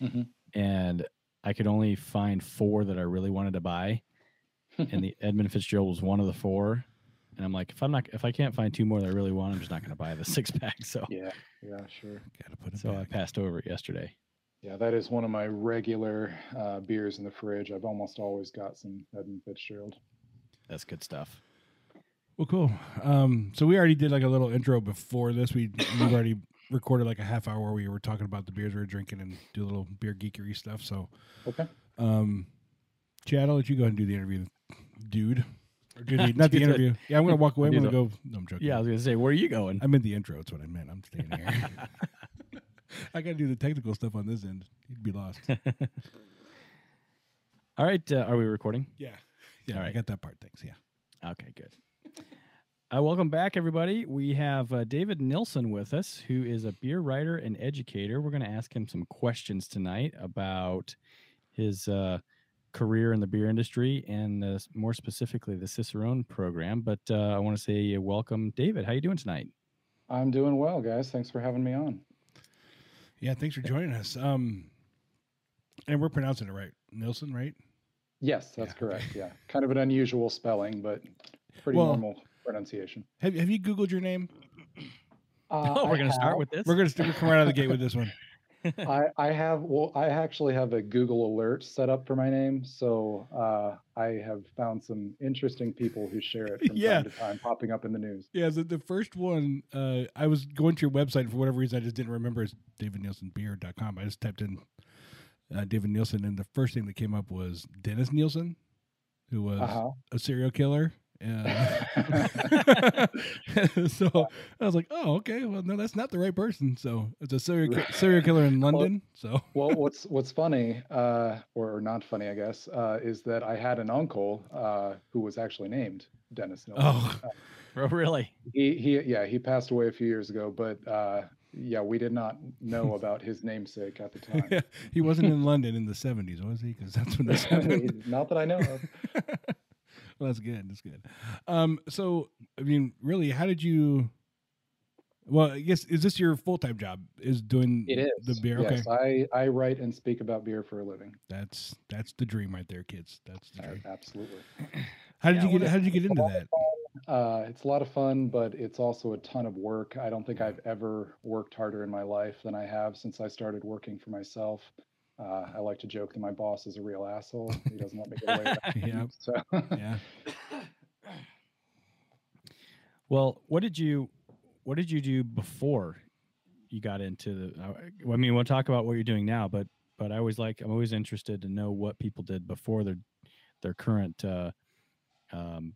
Mhm. and I could only find four that I really wanted to buy, and the Edmund Fitzgerald was one of the four. And I'm like, if I'm not, if I can't find two more that I really want, I'm just not going to buy the six pack. So, Yeah, yeah, sure. Gotta put it so I passed over it yesterday. Yeah, that is one of my regular uh, beers in the fridge. I've almost always got some Edmund Fitzgerald. That's good stuff. Well, cool. Um, so we already did like a little intro before this. We we've already recorded like a half hour where we were talking about the beers we were drinking and do a little beer geekery stuff. So, Okay. um, Chad, I'll let you go ahead and do the interview, dude. Or do the, not the interview. Yeah, I'm gonna walk away. I'm gonna go. No, I'm joking. Yeah, I was going to say, where are you going? I meant the intro. That's what I meant. I'm staying here. I got to do the technical stuff on this end. You'd be lost. All right, uh, are we recording? Yeah. Yeah. All I got that part. Thanks. Yeah. Okay, good. Uh, welcome back, everybody. We have uh, David Nilsen with us, who is a beer writer and educator. We're going to ask him some questions tonight about his uh, career in the beer industry and uh, more specifically the Cicerone program. But uh, I want to say uh, welcome, David. How you doing tonight? I'm doing well, guys. Thanks for having me on. Yeah. Thanks for joining us. Um, and we're pronouncing it right, Nilsen, right? Yes, that's Yeah, correct. Yeah, kind of an unusual spelling, but pretty Well- normal pronunciation. Have Have you Googled your name? Uh, oh, we're going to start with this. We're gonna come right out of the gate with this one. I, I have well I actually have a Google alert set up for my name, so uh, I have found some interesting people who share it from Yeah. time to time, popping up in the news. Yeah, the, the first one, uh, I was going to your website and for whatever reason I just didn't remember it's davidnilsenbeer.com. I just typed in uh, David Nilsen and the first thing that came up was Dennis Nilsen, who was Uh-huh. a serial killer. Uh, so I was like, oh, okay. Well, no, that's not the right person. So it's a serial, serial killer in London. So well, what's what's funny, uh, or not funny, I guess, uh, is that I had an uncle uh, who was actually named Dennis oh, oh, really? He he yeah he passed away a few years ago, but uh, yeah we did not know about his namesake at the time. yeah, he wasn't in London in the 70s, was he? Because that's when this happened. not that I know of. Well, that's good. That's good. Um, so I mean, really, how did you? Well, I guess is this your full time job? Is doing It is the beer? Okay, Yes, I I write and speak about beer for a living. that's that's the dream right there, kids. That's the Uh, dream. absolutely. How did yeah, you get? How did you get into that? Uh, it's a lot of fun, but it's also a ton of work. I don't think I've ever worked harder in my life than I have since I started working for myself. Uh, I like to joke that my boss is a real asshole. He doesn't let me get away with. Yeah, So yeah. Well, what did you what did you do before you got into the? uh, I mean, we'll talk about what you're doing now, but but I always like I'm always interested to know what people did before their their current, uh, um,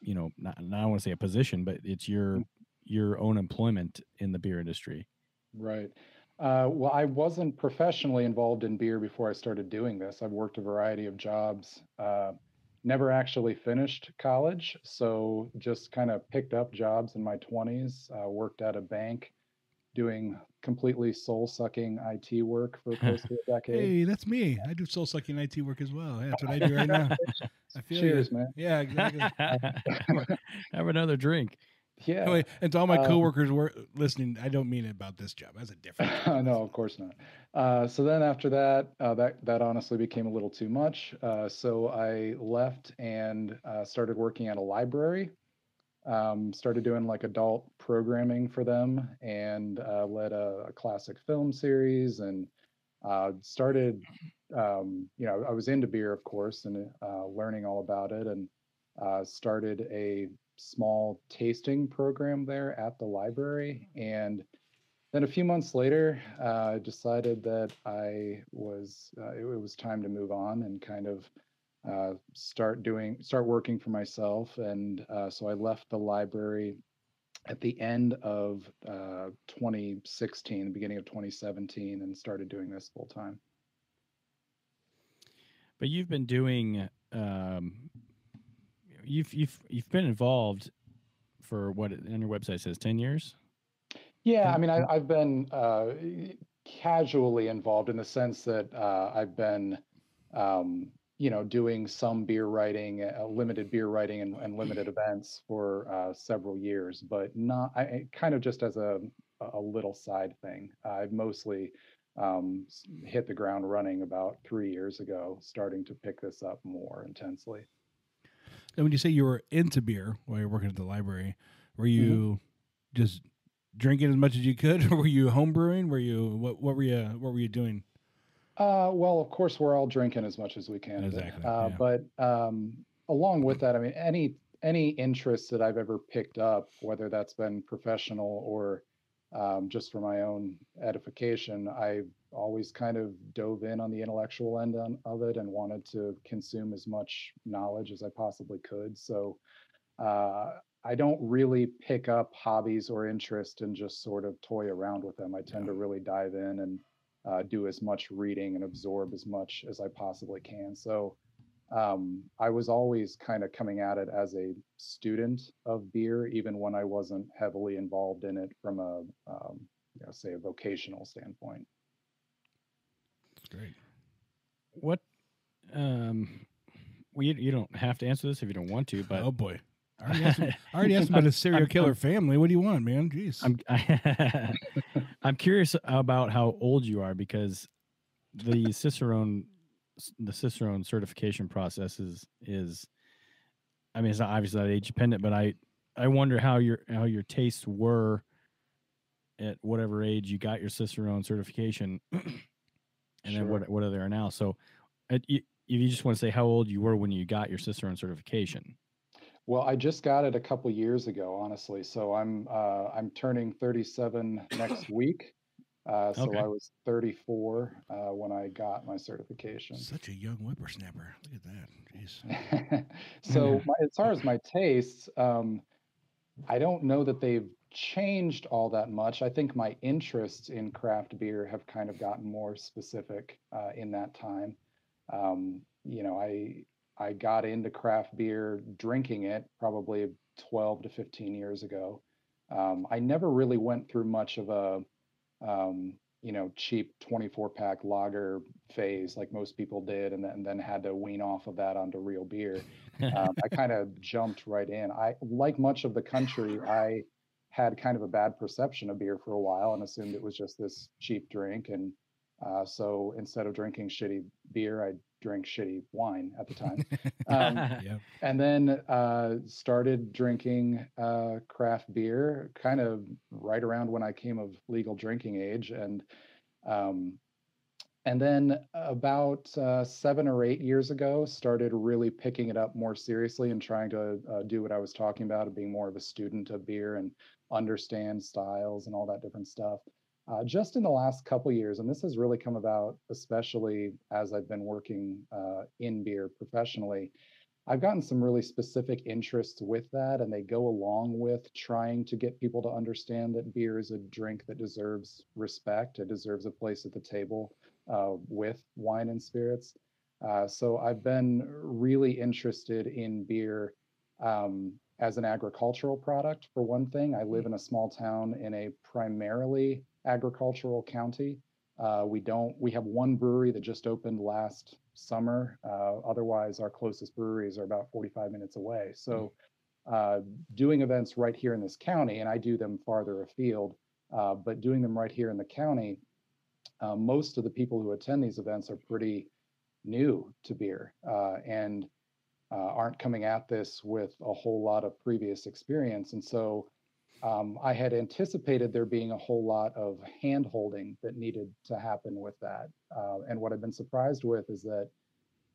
you know, not, not I want to say a position, but it's your your own employment in the beer industry. Right. Uh, well, I wasn't professionally involved in beer before I started doing this. I've worked a variety of jobs. Uh, never actually finished college, so just kind of picked up jobs in my 20s. Uh, worked at a bank doing completely soul sucking IT work for close to a decade. Hey, that's me. I do soul sucking IT work as well. Yeah, that's what I do right now. I feel ya. Cheers, man. Yeah, exactly. have, have another drink. Yeah. Anyway, and to all my Um, coworkers were listening, I don't mean it about this job. That's a different. job. no, of course not. Uh, so then after that, uh, that that honestly became a little too much. Uh, so I left and uh, started working at a library. Um, started doing like adult programming for them and uh, led a, a classic film series and uh, started. Um, you know, I was into beer, of course, and uh, learning all about it, and uh, started a small tasting program there at the library and then a few months later, uh, I decided that I was uh, it, it was time to move on and kind of uh, start doing start working for myself. And uh, so I left the library at the end of uh, 2016, the beginning of 2017, and started doing this full time. But you've been doing um, you've you've you've been involved for what on your website says ten years. Yeah, I mean, I, I've been uh, casually involved in the sense that uh, I've been, um, you know, doing some beer writing, uh, limited beer writing, and, and limited events for uh, several years, but not I, I- kind of just as a a little side thing. I've mostly um, hit the ground running about three years ago, starting to pick this up more intensely. And when you say you were into beer while you're working at the library, were Mm-hmm. you just drinking as much as you could, or were you home brewing? Were you what? What were you? What were you doing? Uh, well, of course, we're all drinking as much as we can. Exactly, Uh, yeah. But um, along with that, I mean, any any interest that I've ever picked up, whether that's been professional or um, just for my own edification, I've always kind of dove in on the intellectual end on, of it and wanted to consume as much knowledge as I possibly could. So uh, I don't really pick up hobbies or interest and just sort of toy around with them. I tend to really dive in and uh, do as much reading and absorb as much as I possibly can. So um, I was always kind of coming at it as a student of beer, even when I wasn't heavily involved in it from a, um, you know, say, a vocational standpoint. Great. What? Um, well, you, you don't have to answer this if you don't want to, but oh boy, I already asked, I already asked about a serial I'm- killer I'm- family. What do you want, man? Jeez. I'm I, I'm curious about how old you are because the Cicerone the Cicerone certification process is is I mean it's not obviously not age dependent, but I I wonder how your how your tastes were at whatever age you got your Cicerone certification, and then what what are there now. So, uh, if you just want to say how old you were when you got your Cicerone certification, Well, I just got it a couple years ago, honestly. So I'm uh, I'm turning 37 next week. Uh, so Okay. I was 34 uh, when I got my certification. Such a young whippersnapper. Look at that. Jeez. so my, as far as my tastes, um, I don't know that they've changed all that much. I think my interests in craft beer have kind of gotten more specific uh, in that time. Um, you know, I I got into craft beer drinking it probably 12 to 15 years ago. Um, I never really went through much of a um, you know, cheap 24 pack lager phase like most people did, and then, and then had to wean off of that onto real beer. Um, I kind of jumped right in. I, like much of the country, I had kind of a bad perception of beer for a while and assumed it was just this cheap drink. And uh, so instead of drinking shitty beer, I drank shitty wine at the time. Um, yeah. and then uh, started drinking uh, craft beer kind of right around when I came of legal drinking age, and um, and then about uh, seven or eight years ago, started really picking it up more seriously and trying to uh, do what I was talking about of being more of a student of beer and understand styles and all that different stuff. Uh, just in the last couple years, and this has really come about, especially as I've been working uh, in beer professionally. I've gotten some really specific interests with that, and they go along with trying to get people to understand that beer is a drink that deserves respect. It deserves a place at the table uh, with wine and spirits. Uh, so I've been really interested in beer um, as an agricultural product, for one thing. I live in a small town in a primarily agricultural county. Uh, we don't. We have one brewery that just opened last summer. Uh, otherwise, our closest breweries are about 45 minutes away. So, uh, doing events right here in this county, and I do them farther afield, uh, but doing them right here in the county, uh, most of the people who attend these events are pretty new to beer uh, and uh, aren't coming at this with a whole lot of previous experience. And so um, I had anticipated there being a whole lot of hand holding that needed to happen with that. Uh, and what I've been surprised with is that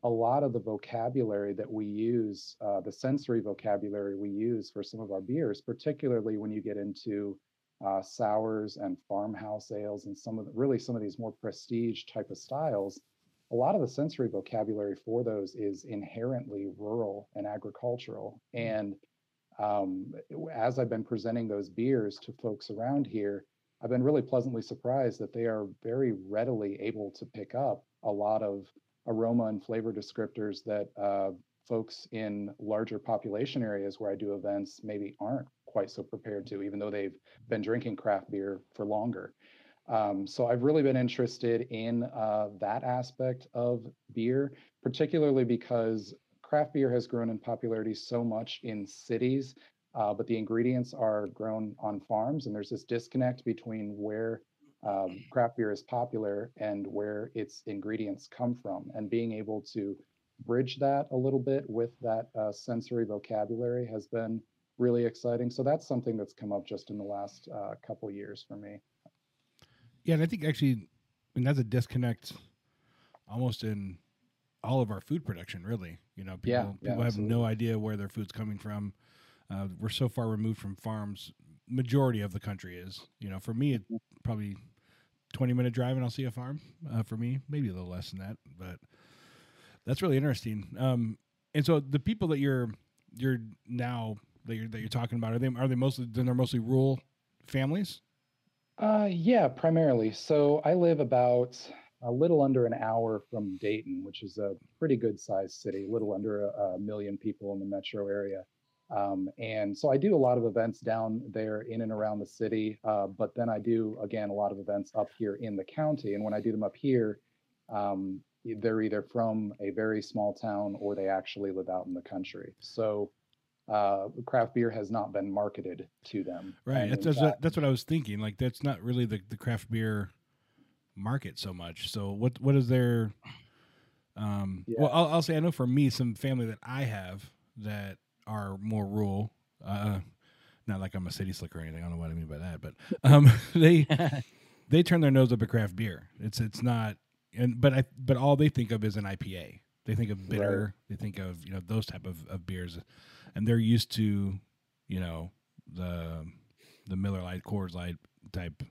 a lot of the vocabulary that we use, uh, the sensory vocabulary we use for some of our beers, particularly when you get into uh, sours and farmhouse ales and some of the, really some of these more prestige type of styles, a lot of the sensory vocabulary for those is inherently rural and agricultural. And um, as I've been presenting those beers to folks around here, I've been really pleasantly surprised that they are very readily able to pick up a lot of aroma and flavor descriptors that uh, folks in larger population areas where I do events maybe aren't quite so prepared to, even though they've been drinking craft beer for longer. Um, so I've really been interested in uh, that aspect of beer, particularly because craft beer has grown in popularity so much in cities, uh, but the ingredients are grown on farms, and there's this disconnect between where um, craft beer is popular and where its ingredients come from, and being able to bridge that a little bit with that uh, sensory vocabulary has been really exciting. So that's something that's come up just in the last uh, couple years for me. Yeah, and I think actually, I mean, that's a disconnect almost in all of our food production. Really, you know, people Yeah, yeah, people have absolutely. no idea where their food's coming from. Uh, we're so far removed from farms. Majority of the country is. You know, for me, it's Mm-hmm. probably twenty minute drive and I'll see a farm. Uh, for me, maybe a little less than that, but that's really interesting. Um, and so the people that you're you're now that you're that you're talking about are they are they mostly then they're mostly rural families? Uh, yeah, primarily. So I live about a little under an hour from Dayton, which is a pretty good sized city, a little under a, a million people in the metro area. Um, and so I do a lot of events down there in and around the city, uh, but then I do, again, a lot of events up here in the county. And when I do them up here, um, they're either from a very small town or they actually live out in the country. So uh, craft beer has not been marketed to them. Right. That's that's what, fact- that's what I was thinking. Like that's not really the, the craft beer market so much. So what what is their um well I'll, I'll say I know for me some family that I have that are more rural uh not like I'm a city slicker or anything. I don't know what I mean by that, but um they they turn their nose up at craft beer. It's it's not and but I but all they think of is an IPA. They think of bitter. They think of you know those type of, of beers, and they're used to you know the the Miller Lite, Coors Light type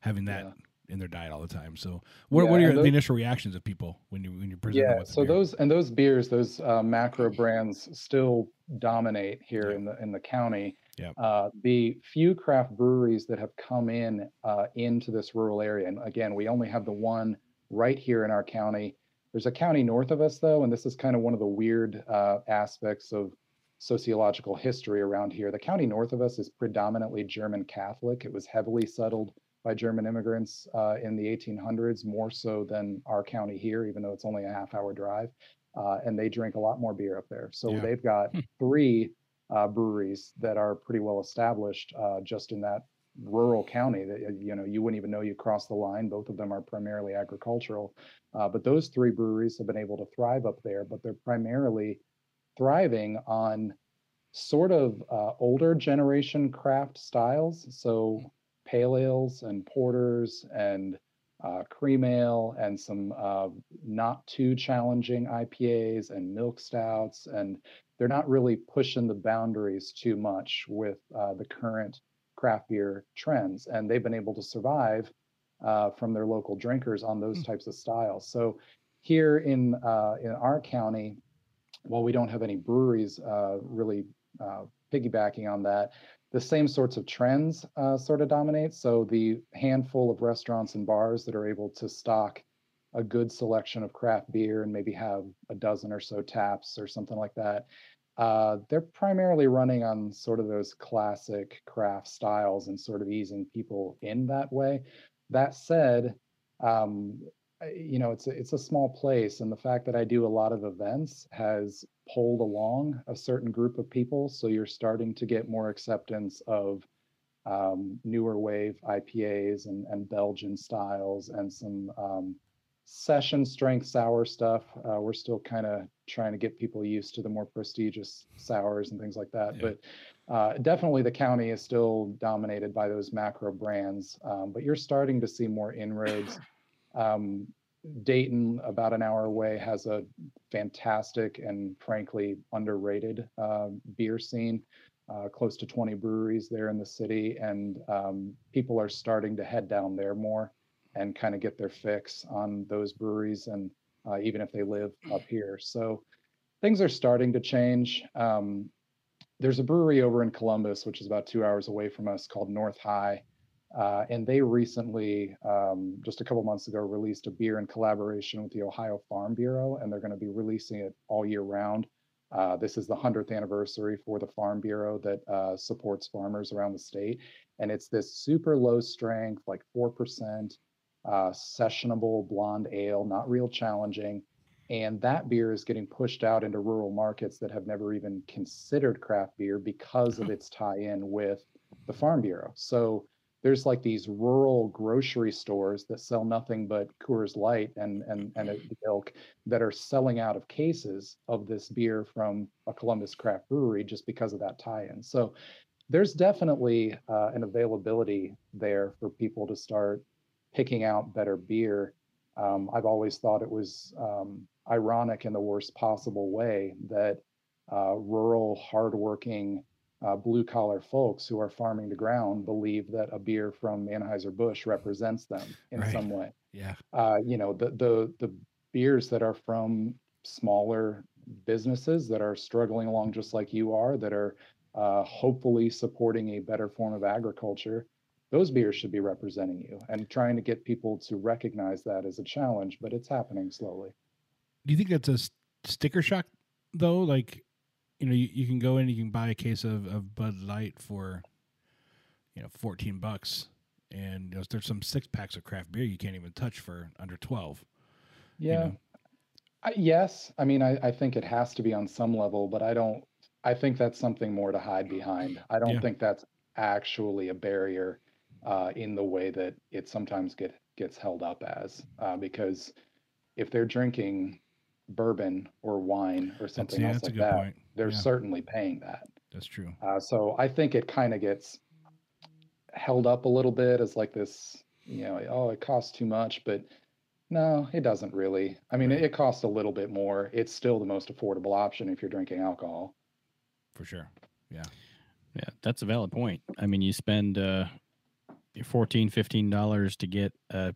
having that Yeah. in their diet all the time. So what Yeah, what are your, and the initial reactions of people when you when you present Yeah, so those and those beers, those uh, macro brands still dominate here Yeah. in the in the county. Yeah. Uh, the few craft breweries that have come in uh, into this rural area, and again, we only have the one right here in our county. There's a county north of us, though, and this is kind of one of the weird uh, aspects of sociological history around here. The county north of us is predominantly German Catholic. It was heavily settled by German immigrants uh, in the 1800s, more so than our county here, even though it's only a half hour drive. Uh, and they drink a lot more beer up there. So Yeah. they've got three uh, breweries that are pretty well established uh, just in that rural county that uh, you know you wouldn't even know you crossed the line both of them are primarily agricultural uh, but those three breweries have been able to thrive up there but they're primarily thriving on sort of uh, older generation craft styles. So pale ales and porters and uh, cream ale and some uh, not too challenging IPAs and milk stouts. And they're not really pushing the boundaries too much with uh, the current craft beer trends. And they've been able to survive uh, from their local drinkers on those types of styles. So here in uh, in our county, while we don't have any breweries uh, really uh, piggybacking on that, the same sorts of trends uh, sort of dominate. So the handful of restaurants and bars that are able to stock a good selection of craft beer and maybe have a dozen or so taps or something like that, uh, they're primarily running on sort of those classic craft styles and sort of easing people in that way. That said, um, you know, it's a, it's a small place, and the fact that I do a lot of events has pulled along a certain group of people. So you're starting to get more acceptance of um, newer wave IPAs and, and Belgian styles and some um, session strength sour stuff. Uh, we're still kind of trying to get people used to the more prestigious sours and things like that. Yeah. But uh, definitely the county is still dominated by those macro brands. Um, but you're starting to see more inroads. Um, Dayton, about an hour away, has a fantastic and frankly underrated uh, beer scene. Uh, close to 20 breweries there in the city, and um, people are starting to head down there more and kind of get their fix on those breweries, and uh, even if they live up here. So things are starting to change. Um, there's a brewery over in Columbus, which is about two hours away from us, called North High. Uh, and they recently, um, just a couple months ago, released a beer in collaboration with the Ohio Farm Bureau, and they're going to be releasing it all year round. Uh, this is the 100th anniversary for the Farm Bureau that uh, supports farmers around the state. And it's this super low strength, like 4%, uh, sessionable blonde ale, not real challenging. And that beer is getting pushed out into rural markets that have never even considered craft beer because of its tie in with the Farm Bureau. So there's like these rural grocery stores that sell nothing but Coors Light and and and the ilk that are selling out of cases of this beer from a Columbus craft brewery just because of that tie-in. So there's definitely uh, an availability there for people to start picking out better beer. Um, I've always thought it was um, ironic in the worst possible way that uh, rural, hardworking, uh, blue collar folks who are farming the ground believe that a beer from Anheuser-Busch represents them in Right. some way. Yeah. Uh, you know, the, the, the beers that are from smaller businesses that are struggling along just like you are, that are uh, hopefully supporting a better form of agriculture, those beers should be representing you and trying to get people to recognize that as a challenge, but it's happening slowly. Do you think that's a sticker shock though? Like, you know, you, you can go in, and you can buy a case of, of Bud Light for, you know, fourteen bucks, and you know, there's some six packs of craft beer you can't even touch for under twelve. you Yeah. know? I, yes, I mean, I, I think it has to be on some level, but I don't. I think that's something more to hide behind. I don't Yeah. think that's actually a barrier uh, in the way that it sometimes get gets held up as. Uh, because if they're drinking bourbon or wine or That's something yeah, else that's a like good that, point. they're Yeah. certainly paying that. That's true. Uh, so I think it kind of gets held up a little bit as like this, you know, oh, it costs too much, but no, it doesn't really. I mean, Right. it costs a little bit more. It's still the most affordable option if you're drinking alcohol. For sure. Yeah. Yeah, that's a valid point. I mean, you spend uh, 14 dollars to get a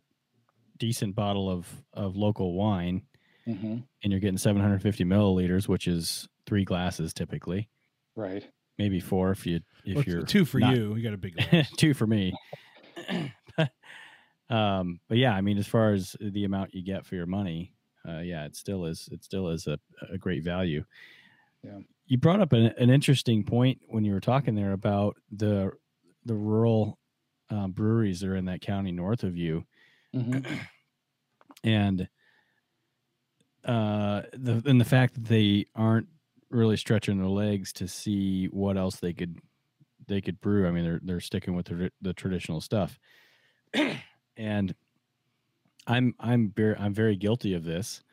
decent bottle of of local wine, hmm and you're getting 750 milliliters, which is three glasses typically, Right. maybe four if you if well, you're two for not- you. You got a big glass. two for me. um, but yeah, I mean, as far as the amount you get for your money, uh, yeah, it still is. It still is a, a great value. Yeah. You brought up an, an interesting point when you were talking there about the the rural uh, breweries that are in that county north of you, hmm and uh, the and the fact that they aren't really stretching their legs to see what else they could they could brew. I mean, they're they're sticking with the, the traditional stuff, and I'm I'm very I'm very guilty of this,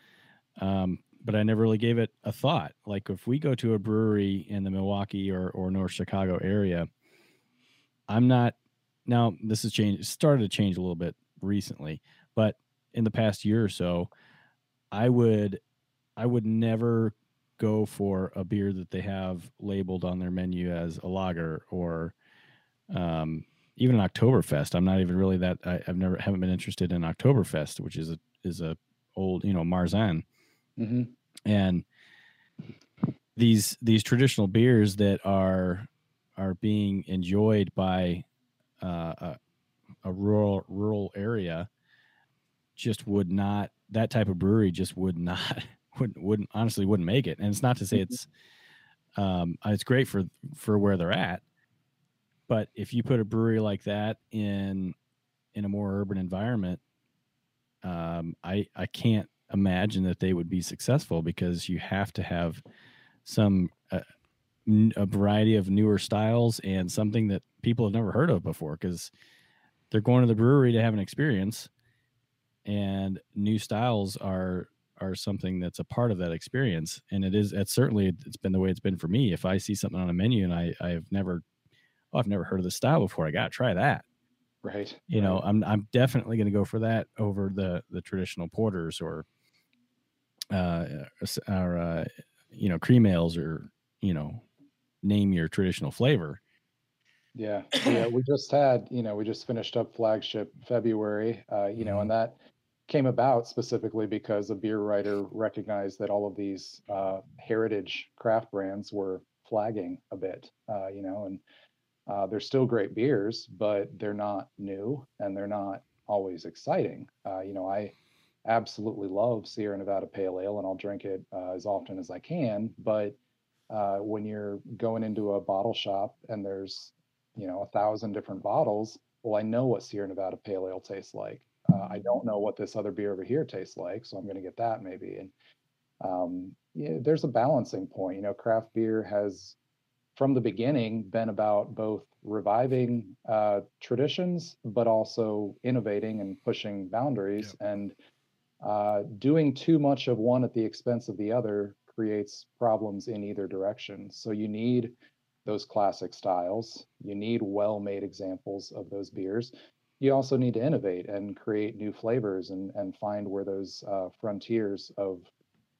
um, but I never really gave it a thought. Like if we go to a brewery in the Milwaukee or or North Chicago area, I'm not now. This has changed. Started to change a little bit recently, but in the past year or so, I would I would never go for a beer that they have labeled on their menu as a lager or um, even an Oktoberfest. I'm not even really that I, I've never haven't been interested in Oktoberfest, which is a is a old you know Märzen hmm and these these traditional beers that are are being enjoyed by uh, a, a rural rural area just would not that type of brewery just would not wouldn't wouldn't honestly wouldn't make it. And it's not to say it's um it's great for for where they're at but if you put a brewery like that in in a more urban environment um i i can't imagine that they would be successful because you have to have some uh, a variety of newer styles and something that people have never heard of before because they're going to the brewery to have an experience and new styles are are something that's a part of that experience and it is it's certainly it's been the way it's been for me if i see something on a menu and i i've never oh i've never heard of this style before i gotta try that Right. you know i'm i'm definitely going to go for that over the the traditional porters or uh s- or uh you know cream ales or you know name your traditional flavor Yeah, yeah. We just had, you know, we just finished up flagship February, uh, you know, and that came about specifically because a beer writer recognized that all of these uh, heritage craft brands were flagging a bit, uh, you know, and uh, they're still great beers, but they're not new and they're not always exciting. Uh, you know, I absolutely love Sierra Nevada Pale Ale and I'll drink it uh, as often as I can, but uh, when you're going into a bottle shop and there's you know a thousand different bottles well i know what sierra nevada pale ale tastes like. Uh, i don't know what this other beer over here tastes like so i'm going to get that maybe. And um, yeah, there's a balancing point. You know craft beer has from the beginning been about both reviving uh, traditions, but also innovating and pushing boundaries. And uh, doing too much of one at the expense of the other creates problems in either direction. So you need those classic styles. You need well made examples of those beers. You also need to innovate and create new flavors and, and find where those uh, frontiers of,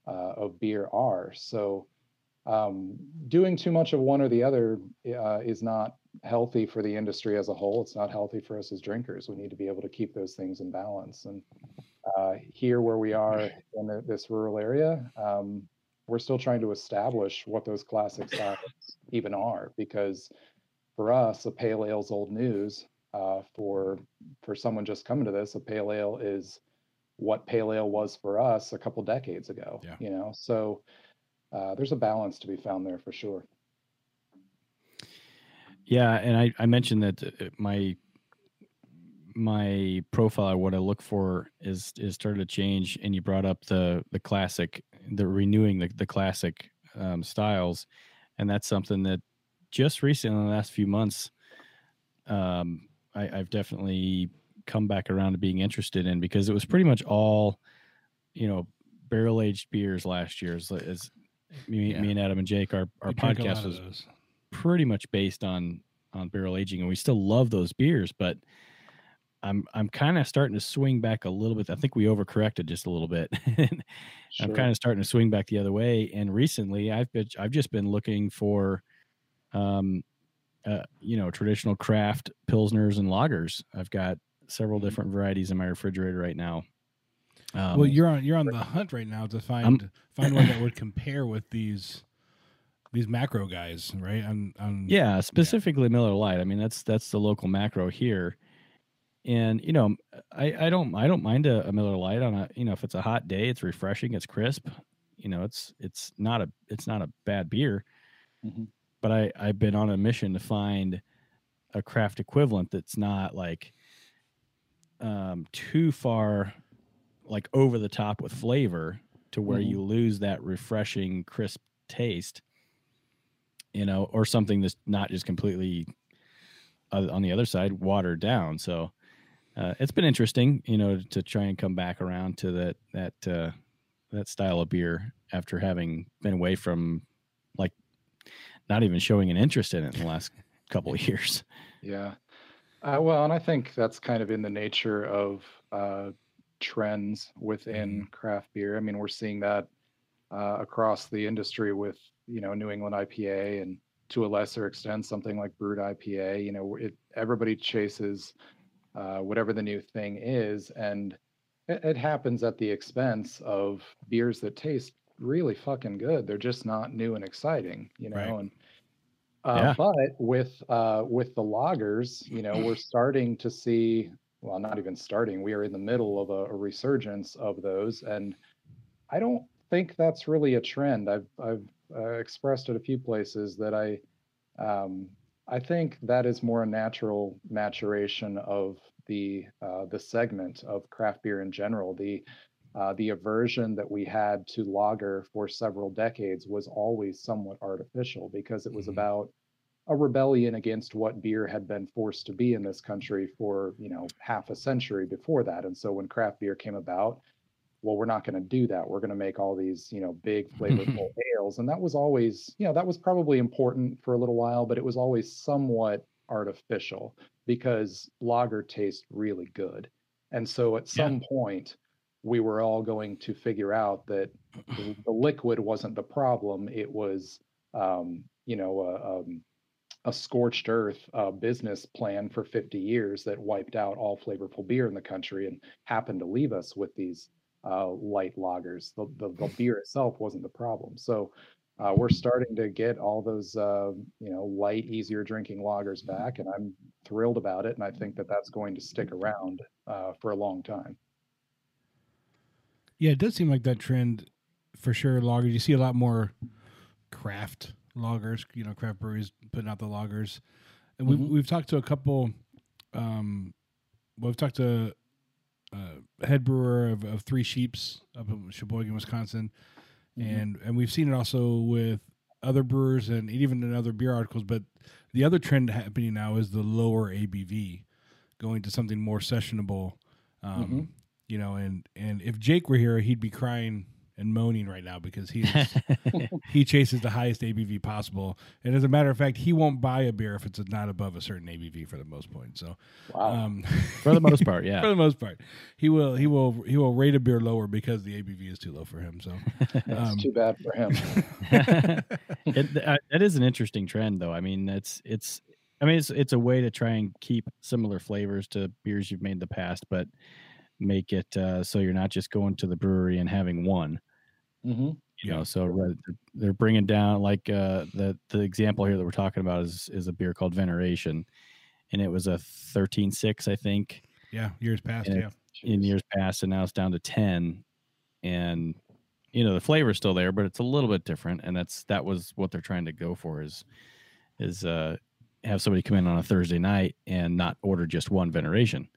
uh, of beer are. So, um, doing too much of one or the other uh, is not healthy for the industry as a whole. It's not healthy for us as drinkers. We need to be able to keep those things in balance. And uh, here, where we are in this rural area, um, we're still trying to establish what those classic styles even are. Because for us, a pale ale's old news. Uh, for for someone just coming to this, a pale ale is what pale ale was for us a couple decades ago. Yeah. You know, so uh, there's a balance to be found there for sure. Yeah, and I, I mentioned that uh, my my profile, what I look for is is started to change, and you brought up the the classic, the renewing the the classic um, styles, and that's something that just recently in the last few months, um, I, I've definitely come back around to being interested in because it was pretty much all, you know, barrel aged beers last year. As, as me, Yeah. me and Adam and Jake, our our We drink a lot podcast was pretty much based on on barrel aging and we still love those beers but i'm i'm kind of starting to swing back a little bit. I think we overcorrected just a little bit. I'm kind of starting to swing back the other way and recently i've been i've just been looking for um uh, you know traditional craft pilsners and lagers. I've got several Mhm. different varieties in my refrigerator right now. Um, well, you're on you're on the hunt right now to find find one that would compare with these these macro guys, right? On on Yeah, specifically Miller Lite. I mean, that's that's the local macro here, and you know, I I don't I don't mind a, a Miller Lite on a you know if it's a hot day, it's refreshing, it's crisp, you know, it's it's not a it's not a bad beer, Mhm. but I I've been on a mission to find a craft equivalent that's not like um too far like over the top with flavor to where Mhm. you lose that refreshing crisp taste you know or something that's not just completely uh, on the other side watered down so uh, it's been interesting you know to try and come back around to that that uh, that style of beer after having been away from like not even showing an interest in it in the last couple of years Yeah. Uh, well, and I think that's kind of in the nature of uh, trends within craft beer. I mean, we're seeing that uh, across the industry with, you know, New England IPA and to a lesser extent, something like Brut IPA. You know, it, everybody chases uh, whatever the new thing is. And it, it happens at the expense of beers that taste really fucking good. They're just not new and exciting, you know, Right. and uh, Yeah. But with uh, with the lagers, you know, we're starting to see. Well, not even starting. We are in the middle of a, a resurgence of those, and I don't think that's really a trend. I've I've uh, expressed at a few places that I um, I think that is more a natural maturation of the uh, the segment of craft beer in general. The uh, the aversion that we had to lager for several decades was always somewhat artificial because it was Mhm. about a rebellion against what beer had been forced to be in this country for you know half a century before that. And so when craft beer came about, well, we're not going to do that. We're going to make all these you know big flavorful ales, and that was always you know that was probably important for a little while, but it was always somewhat artificial because lager tastes really good. And so at Yeah. some point, we were all going to figure out that the, the liquid wasn't the problem. It was, um, you know, a, um, a scorched earth uh, business plan for 50 years that wiped out all flavorful beer in the country and happened to leave us with these uh, light lagers. The, the, the beer itself wasn't the problem. So uh, we're starting to get all those, uh, you know, light, easier drinking lagers back, and I'm thrilled about it. And I think that that's going to stick around uh, for a long time. Yeah, it does seem like that trend for sure. Lagers, you see a lot more craft lagers, you know, craft breweries putting out the lagers. And we've Mhm. we've talked to a couple. Um, well, we've talked to uh, head brewer of, of Three Sheeps up in Sheboygan, Wisconsin, Mhm. and and we've seen it also with other brewers and even in other beer articles, but the other trend happening now is the lower ABV, going to something more sessionable. Um, Mhm. You know, and and if Jake were here, he'd be crying and moaning right now because he is, he chases the highest ABV possible. And as a matter of fact, he won't buy a beer if it's not above a certain ABV for the most point. So, Wow. um, For the most part, yeah, for the most part, he will he will he will rate a beer lower because the ABV is too low for him. So, That's um, too bad for him. it, uh, that is an interesting trend, though. I mean, it's it's. I mean, it's it's a way to try and keep similar flavors to beers you've made in the past, but make it uh, so you're not just going to the brewery and having one. Hmm You know, so they're bringing down like uh, the the example here that we're talking about is is a beer called Veneration, and it was a thirteen six, I think, yeah, years past, And yeah, in years past, and now it's down to ten, and you know the flavor's still there, but it's a little bit different, and that's that was what they're trying to go for is is uh have somebody come in on a Thursday night and not order just one veneration.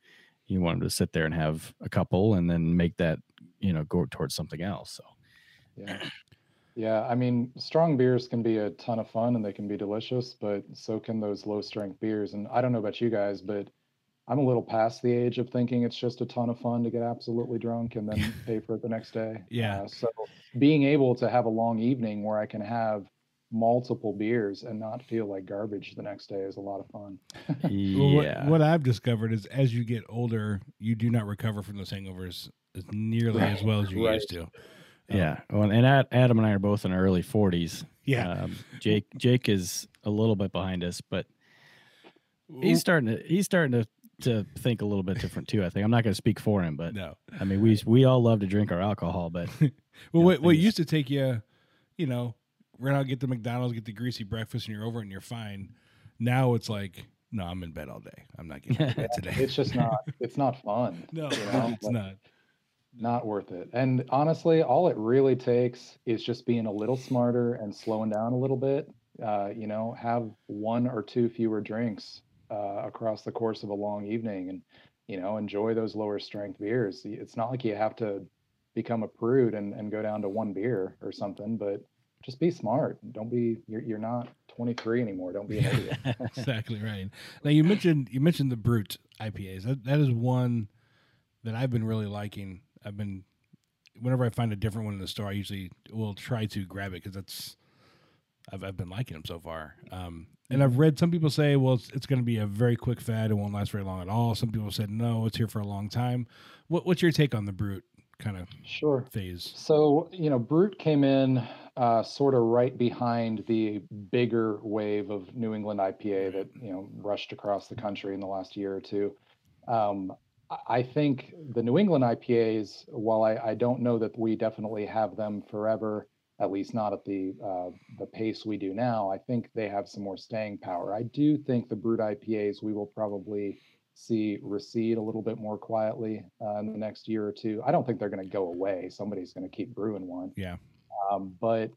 You want them to sit there and have a couple, and then make that you know go towards something else. So Yeah. Yeah, I mean, strong beers can be a ton of fun and they can be delicious, but so can those low strength beers. And I don't know about you guys, but I'm a little past the age of thinking it's just a ton of fun to get absolutely drunk and then pay for it the next day. Yeah. Uh, so being able to have a long evening where I can have multiple beers and not feel like garbage the next day is a lot of fun. Well, what, yeah, what I've discovered is as you get older, you do not recover from those hangovers as nearly as well as you Right. used to. Yeah. Well, and Ad- Adam and I are both in our early forties. Yeah, Um, Jake Jake is a little bit behind us, but he's starting to he's starting to to think a little bit different too. I think I'm not going to speak for him, but no. I mean we we all love to drink our alcohol, but Well, know, what, what used to take you, you know, run out, get the McDonald's, get the greasy breakfast, and you're over it and you're fine. Now it's like, no, I'm in bed all day. I'm not getting out of bed today. It's just not it's not fun. no, you know? it's Like, not. Not worth it. And honestly, all it really takes is just being a little smarter and slowing down a little bit. Uh, you know, have one or two fewer drinks uh, across the course of a long evening and, you know, enjoy those lower strength beers. It's not like you have to become a prude and, and go down to one beer or something, but just be smart. Don't be, you're, you're not 23 anymore. Don't be an idiot. exactly right. Now you mentioned you mentioned the Brut IPAs. That that is one that I've been really liking. I've been whenever I find a different one in the store, I usually will try to grab it because that's I've I've been liking them so far. Um, and I've read some people say, well, it's, it's going to be a very quick fad. It won't last very long at all. Some people said, no, it's here for a long time. What what's your take on the Brut kind of Sure. phase? So, you know, Brut came in uh, sort of right behind the bigger wave of New England IPA that, you know, rushed across the country in the last year or two. Um, I- think the New England IPAs, while I, I don't know that we definitely have them forever, at least not at the uh, the pace we do now, I think they have some more staying power. I do think the Brut IPAs we will probably see recede a little bit more quietly uh, in the next year or two. I don't think they're going to go away. Somebody's going to keep brewing one. Yeah. Um, but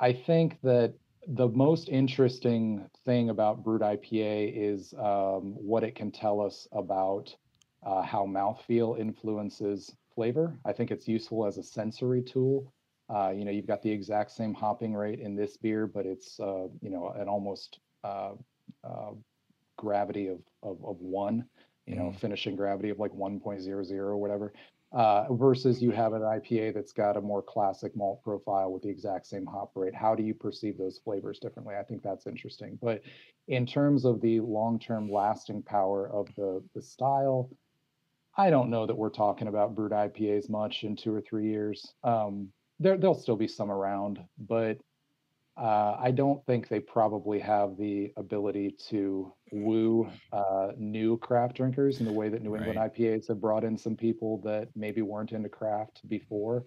I think that the most interesting thing about Brut IPA is um, what it can tell us about uh, how mouthfeel influences flavor. I think it's useful as a sensory tool. Uh, you know, you've got the exact same hopping rate in this beer, but it's uh, you know an almost uh, uh, gravity of, of of one. You know, finishing gravity of like 1.00 or whatever. Uh, versus you have an IPA that's got a more classic malt profile with the exact same hop rate. How do you perceive those flavors differently? I think that's interesting. But in terms of the long-term lasting power of the the style, I don't know that we're talking about Brut IPAs much in two or three years. Um, there there'll still be some around, but uh, I don't think they probably have the ability to woo uh, new craft drinkers in the way that New England Right. IPAs have brought in some people that maybe weren't into craft before.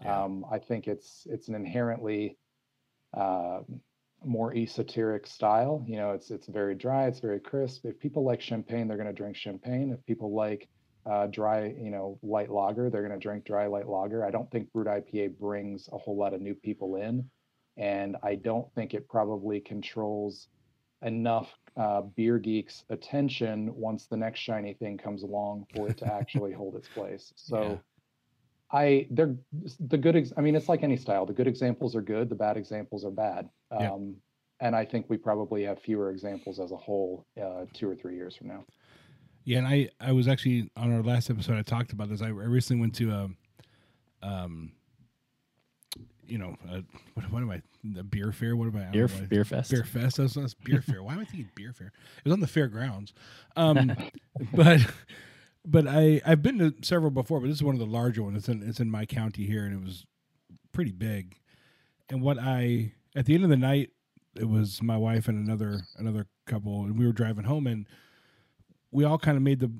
Yeah. Um, I think it's it's an inherently uh, more esoteric style. You know, it's it's very dry, it's very crisp. If people like champagne, they're going to drink champagne. If people like uh, dry, you know, light lager, they're going to drink dry light lager. I don't think Brut IPA brings a whole lot of new people in, and I don't think it probably controls enough uh, beer geeks' attention once the next shiny thing comes along for it to actually hold its place. So. I they're the good. Ex- I mean, it's like any style. The good examples are good. The bad examples are bad. Yeah. Um, and I think we probably have fewer examples as a whole uh, two or three years from now. Yeah, and I I was actually on our last episode. I talked about this. I, I recently went to a, um, you know, a, what, what am I? The beer fair. What am I? I Beer know beer fest. Beer fest. That's, that's beer fair. Why am I thinking beer fair? It was on the fairgrounds. Um, but but I I've been to several before, but this is one of the larger ones. It's in it's in my county here, and it was pretty big. And what I at the end of the night, it was my wife and another another couple, and we were driving home, and we all kind of made the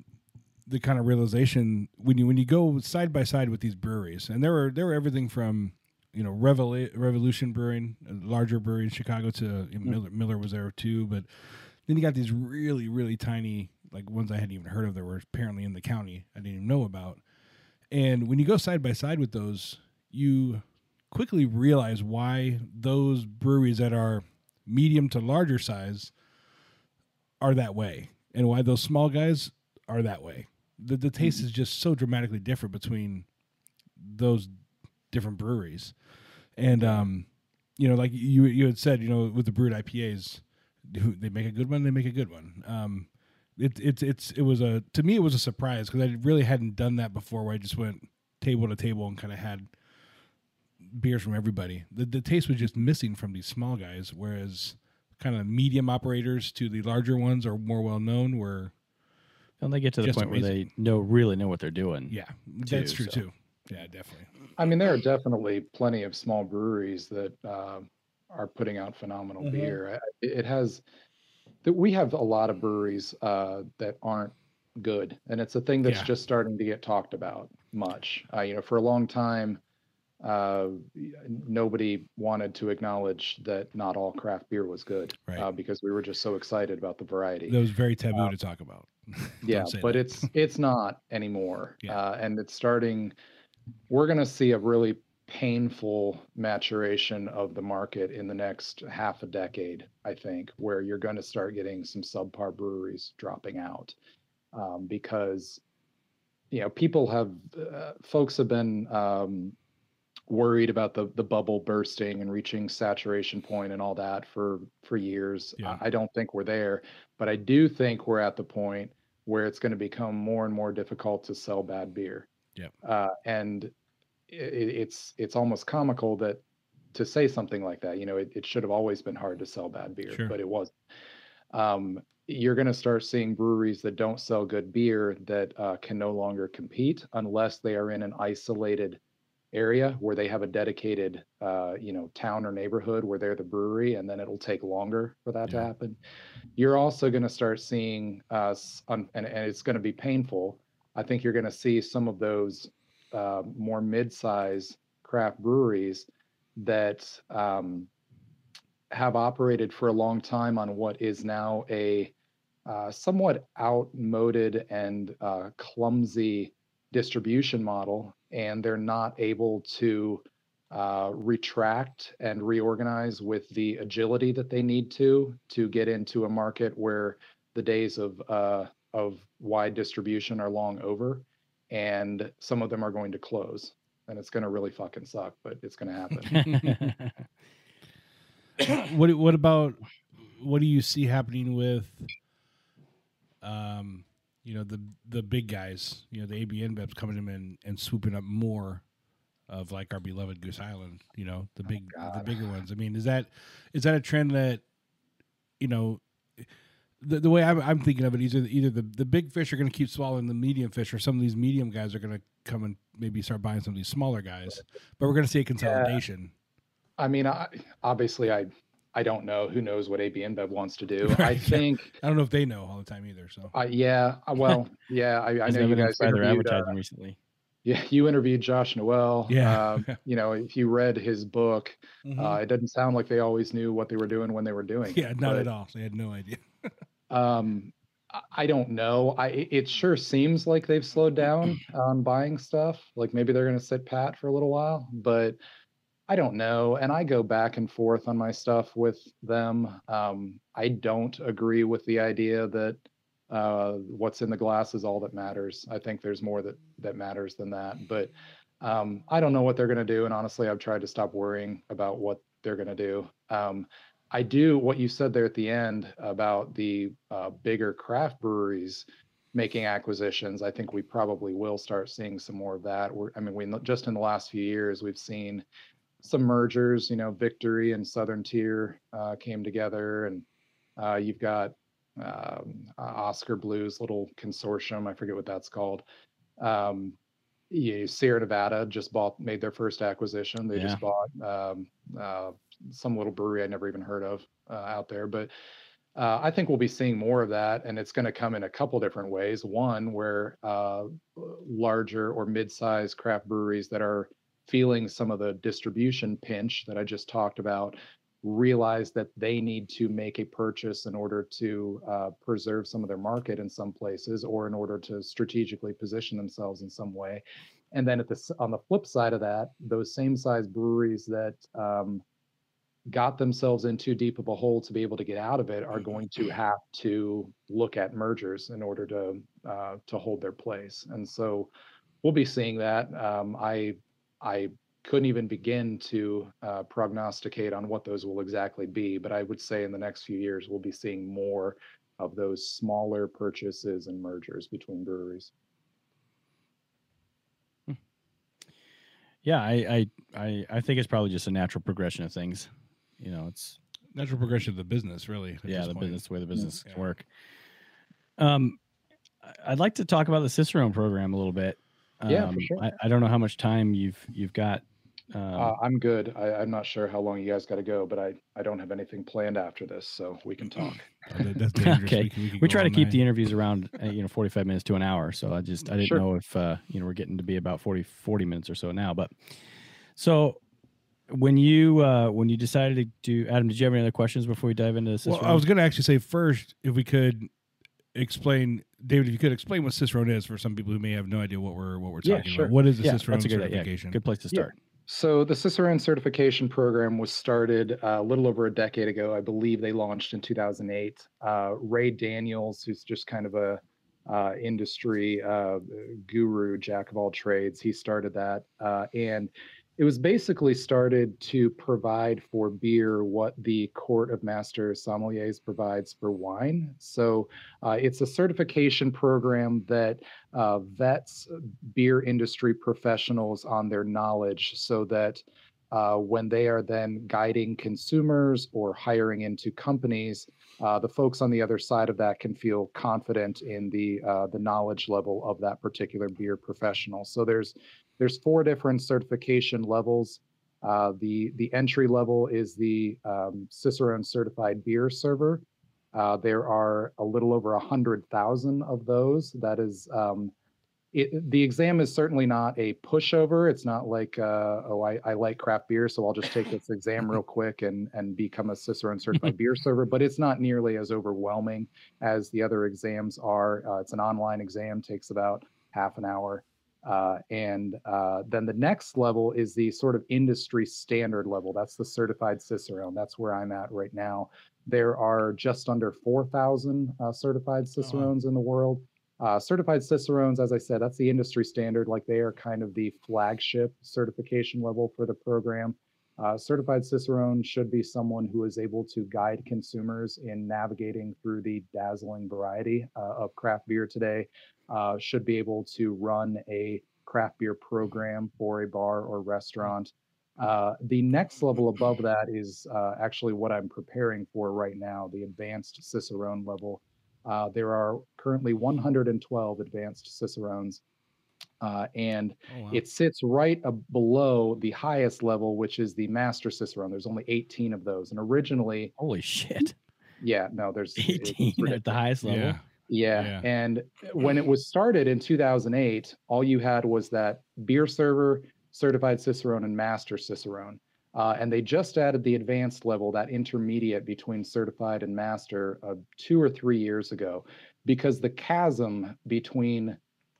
the kind of realization when you when you go side by side with these breweries, and there were there were everything from you know Revol- Revolution Brewing, a larger brewery in Chicago, to you know, mm. Miller Miller was there too, but then you got these really really tiny like ones I hadn't even heard of that were apparently in the county I didn't even know about, and when you go side by side with those, you quickly realize why those breweries that are medium to larger size are that way and why those small guys are that way. The the taste is just so dramatically different between those different breweries. And um you know like you you had said, you know, with the Brut IPAs, they make a good one, they make a good one. Um it it's it's it was a to me it was a surprise cuz I really hadn't done that before where I just went table to table and kind of had beers from everybody. The the taste was just missing from these small guys whereas kind of medium operators to the larger ones are more well known where And they get to the Just point where they know really know what they're doing. yeah that's true so. too yeah definitely I mean, there are definitely plenty of small breweries that uh, are putting out phenomenal Mhm. beer. It, it has that we have a lot of breweries uh, that aren't good, and it's a thing that's Yeah. just starting to get talked about much. Uh, you know, for a long time, uh, nobody wanted to acknowledge that not all craft beer was good Right. uh, because we were just so excited about the variety. that was very taboo to talk about yeah but that. it's it's not anymore Yeah. uh, and it's starting we're going to see a really painful maturation of the market in the next half a decade i think where you're going to start getting some subpar breweries dropping out um, because you know people have uh, folks have been um, worried about the the bubble bursting and reaching saturation point and all that for for years Yeah. I, I don't think we're there but i do think we're at the point where it's going to become more and more difficult to sell bad beer Yep. uh, and i i- it's it's almost comical that to say something like that you know it, it should have always been hard to sell bad beer Sure. but it wasn't um, you're going to start seeing breweries that don't sell good beer that uh, can no longer compete unless they are in an isolated area where they have a dedicated uh, you know town or neighborhood where they're the brewery and then it'll take longer for that to happen. You're also going to start seeing us and, and it's going to be painful. I think you're going to see some of those uh, more mid-size craft breweries that um, have operated for a long time on what is now a uh, somewhat outmoded and uh, clumsy distribution model, and they're not able to uh, retract and reorganize with the agility that they need to to get into a market where the days of uh, of wide distribution are long over, and some of them are going to close, and it's going to really fucking suck, but it's going to happen. what what about what do you see happening with um you know the the big guys you know the AB InBevs coming in and, and swooping up more of like our beloved Goose Island you know the big oh, the bigger ones. I mean is that is that a trend that you know the, the way I'm, I'm thinking of it either either the, the big fish are going to keep swallowing the medium fish or some of these medium guys are going to come and maybe start buying some of these smaller guys but we're going to see a consolidation. I mean, I, obviously, I I don't know. Who knows what AB InBev wants to do? I Right, yeah. think, I don't know if they know all the time either so uh, yeah. uh, Well, yeah. I, I There's know you evidence guys by their interviewed. Uh, recently. yeah, you interviewed Josh Noel. Yeah. Um, you know, if you read his book, Mhm. uh, it doesn't sound like they always knew what they were doing when they were doing. Yeah, it, not but, at all. They had no idea. Um, I- I don't know. I it- it sure seems like they've slowed down on buying stuff. Like maybe they're going to sit pat for a little while, but I don't know. And I go back and forth on my stuff with them. Um, I don't agree with the idea that uh, what's in the glass is all that matters. I think there's more that that matters than that. But Um, I don't know what they're going to do, and honestly, I've tried to stop worrying about what they're going to do. Um, I do what you said there at the end about the uh, bigger craft breweries making acquisitions. I think we probably will start seeing some more of that. We're, I mean, we just in the last few years we've seen some mergers. You know, Victory and Southern Tier uh, came together, and uh, you've got um, Oskar Blues little consortium. I forget what that's called. Um, yeah, Sierra Nevada just bought, made their first acquisition. They Yeah. just bought um, uh, some little brewery I never even heard of uh, out there. But uh, I think we'll be seeing more of that, and it's going to come in a couple different ways. One, where uh, larger or mid-sized craft breweries that are feeling some of the distribution pinch that I just talked about realize that they need to make a purchase in order to uh, preserve some of their market in some places or in order to strategically position themselves in some way. And then at the on the flip side of that those same size breweries that um, got themselves in too deep of a hole to be able to get out of it are going to have to look at mergers in order to uh, to hold their place. And so we'll be seeing that. Um, i i couldn't even begin to uh, prognosticate on what those will exactly be, but I would say in the next few years we'll be seeing more of those smaller purchases and mergers between breweries. Yeah, I, I I I think it's probably just a natural progression of things. You know, it's Natural progression of the business, really. yeah the point. business the way the business Yeah. can work. Um, I'd like to talk about the Cicerone program a little bit. Yeah, for Um, sure. I, I don't know how much time you've you've got. Um, Uh, I'm good. I, I'm not sure how long you guys got to go, but I, I don't have anything planned after this, so we can talk. Oh, that's dangerous. Okay. can- can we go try to all keep night. the interviews around uh, you know 45 minutes to an hour so i just i didn't Sure. know if uh you know we're getting to be about 40 40 minutes or so now but so when you uh when you decided to do adam did you have any other questions before we dive into this Well, I was going to actually say first, if we could explain, David, if you could explain what Cicerone is for some people who may have no idea what we're what we're Yeah, talking sure. about. What is the yeah Cicerone that's a good, yeah, certification? good place to Yeah. start So the Cicerone certification program was started uh, a little over a decade ago. I believe they launched in 2008. Uh, Ray Daniels, who's just kind of a uh, industry uh, guru, jack of all trades, he started that, uh, and it was basically started to provide for beer what the Court of Master Sommeliers provides for wine. So uh, it's a certification program that uh, vets beer industry professionals on their knowledge so that uh, when they are then guiding consumers or hiring into companies, uh, the folks on the other side of that can feel confident in the uh, the knowledge level of that particular beer professional. So there's there's four different certification levels. Uh, the the entry level is the um, Cicerone certified beer server. Uh, there are a little over a hundred thousand of those. That is um, it, the exam is certainly not a pushover. It's not like, uh, oh, I, I like craft beer, so I'll just take this exam real quick and and become a Cicerone certified beer server. But it's not nearly as overwhelming as the other exams are. Uh, it's an online exam, takes about half an hour. Uh, and uh, then the next level is the sort of industry standard level. That's the certified Cicerone. That's where I'm at right now. There are just under 4,000 uh, certified Cicerones in the world. Uh, certified Cicerones, as I said, that's the industry standard. Like they are kind of the flagship certification level for the program. Uh, certified Cicerone should be someone who is able to guide consumers in navigating through the dazzling variety uh, of craft beer today. Uh, should be able to run a craft beer program for a bar or restaurant. Uh, the next level above that is uh, actually what I'm preparing for right now, the advanced Cicerone level. Uh, there are currently 112 advanced Cicerones, uh, and Oh, wow. it sits right ab- below the highest level, which is the Master Cicerone. There's only 18 of those, and originally, holy shit yeah, no, there's 18 at the highest level yeah. Yeah. Yeah. And when it was started in 2008, all you had was that beer server, certified Cicerone, and master Cicerone. Uh, and they just added the advanced level, that intermediate between certified and master, uh, two or three years ago, because the chasm between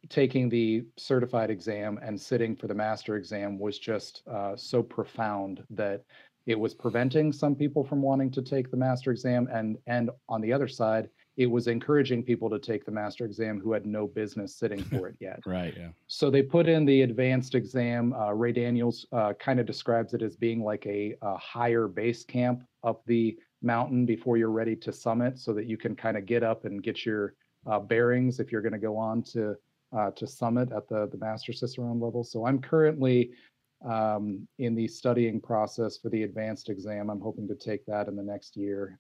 taking the certified exam and sitting for the master exam was just uh, so profound that it was preventing some people from wanting to take the master exam. And, and on the other side, it was encouraging people to take the master exam who had no business sitting for it yet. Right. Yeah. So they put in the advanced exam. Uh, Ray Daniels uh, kind of describes it as being like a, a higher base camp up the mountain before you're ready to summit, so that you can kind of get up and get your uh, bearings if you're going to go on to uh, to summit at the the master cicerone level. So I'm currently um, in the studying process for the advanced exam. I'm hoping to take that in the next year.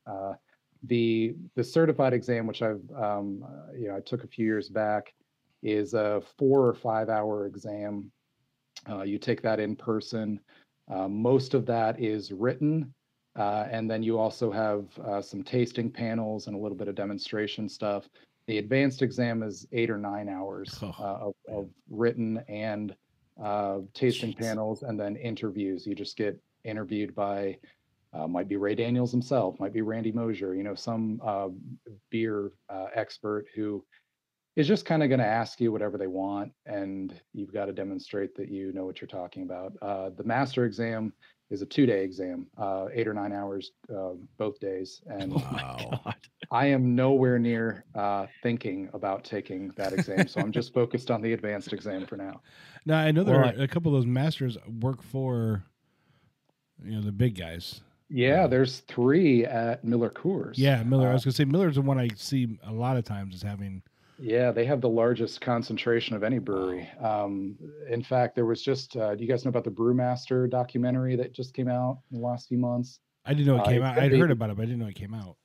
The the certified exam, which I've um, uh, you know I took a few years back, is a four or five hour exam. Uh, you take that in person. Uh, most of that is written, uh, and then you also have uh, some tasting panels and a little bit of demonstration stuff. The advanced exam is eight or nine hours Oh, uh, of, of written and uh, tasting Jeez. panels, and then interviews. You just get interviewed by uh, might be Ray Daniels himself, might be Randy Mosher, you know, some uh, beer uh, expert who is just kind of going to ask you whatever they want, and you've got to demonstrate that you know what you're talking about. Uh, the master exam is a two-day exam, uh, eight or nine hours uh, both days, and Oh Wow. I am nowhere near uh, thinking about taking that exam, so I'm just focused on the advanced exam for now. Now I know there Well, are a couple of those masters work for, you know, the big guys. Yeah, there's three at Miller Coors. Yeah, Miller. I Uh, was gonna say Miller's the one I see a lot of times as having. Yeah, they have the largest concentration of any brewery. Um, in fact, there was just, uh, do you guys know about the Brewmaster documentary that just came out in the last few months? I didn't know it Uh, came it out. I'd heard about it, but I didn't know it came out.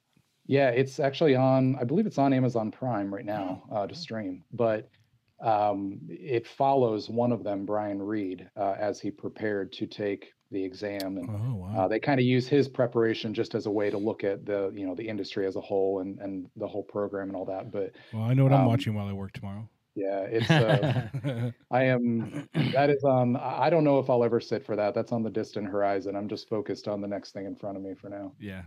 Yeah, it's actually on, I believe it's on Amazon Prime right now Oh. uh, to stream, but um, it follows one of them, Brian Reed, uh, as he prepared to take the exam. And Oh wow. uh, they kind of use his preparation just as a way to look at the, you know, the industry as a whole and, and the whole program and all that. But well, I know what I'm um, watching while I work tomorrow. yeah, it's, uh, I am. That is on. I don't know if I'll ever sit for that. That's on the distant horizon. I'm just focused on the next thing in front of me for now. yeah.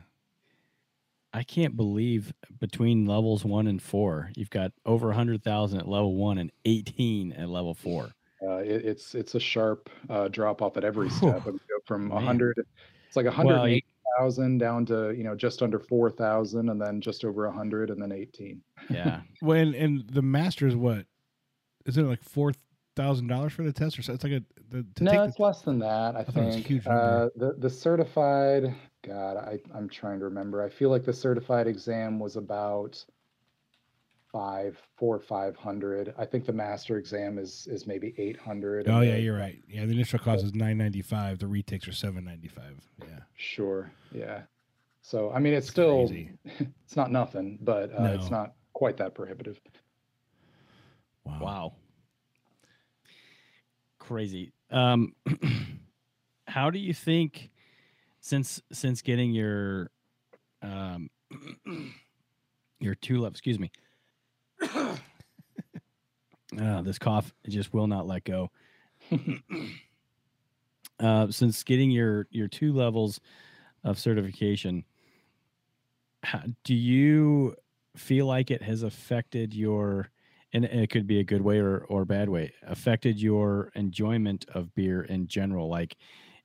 I can't believe between levels one and four, you've got over a hundred thousand at level one and eighteen at level four. Uh, it, it's it's a sharp uh, drop off at every step. From Man. 100. It's like Well, 108,000 down to you know just under 4,000, and then just over a 100, and then 18. Yeah. when and, and the masters, what is it like four thousand dollars for the test, or so? It's like a the, to no, take it's less than that. I, thought it was a think. huge uh, the the certified. God, I I'm trying to remember. I feel like the certified exam was about five, four, or five hundred. I think the master exam is is maybe eight hundred. Oh yeah, you're right. Yeah, the initial cost is nine ninety five. The retakes are seven ninety five. Yeah. Sure. Yeah. So I mean, it's It's still crazy. it's not nothing, but uh, it's not quite that prohibitive. Wow. Wow. Crazy. Um how do you think since since getting your um your tulip, excuse me. uh, this cough just will not let go. uh, since getting your your two levels of certification, how, do you feel like it has affected your and it could be a good way or, or bad way affected your enjoyment of beer in general like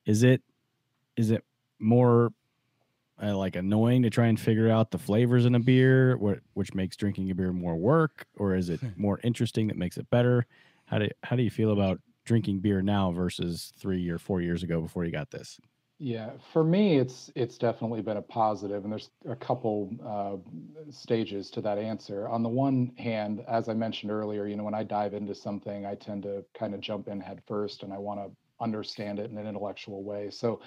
is it is it more uh, like annoying to try and figure out the flavors in a beer what which makes drinking a beer more work or is it more interesting that makes it better how do how do you feel about drinking beer now versus 3 or 4 years ago before you got this Yeah, for me, it's it's definitely been a positive, and there's a couple uh, stages to that answer. On the one hand, as I mentioned earlier, you know, when I dive into something, I tend to kind of jump in head first, and I want to understand it in an intellectual way. So,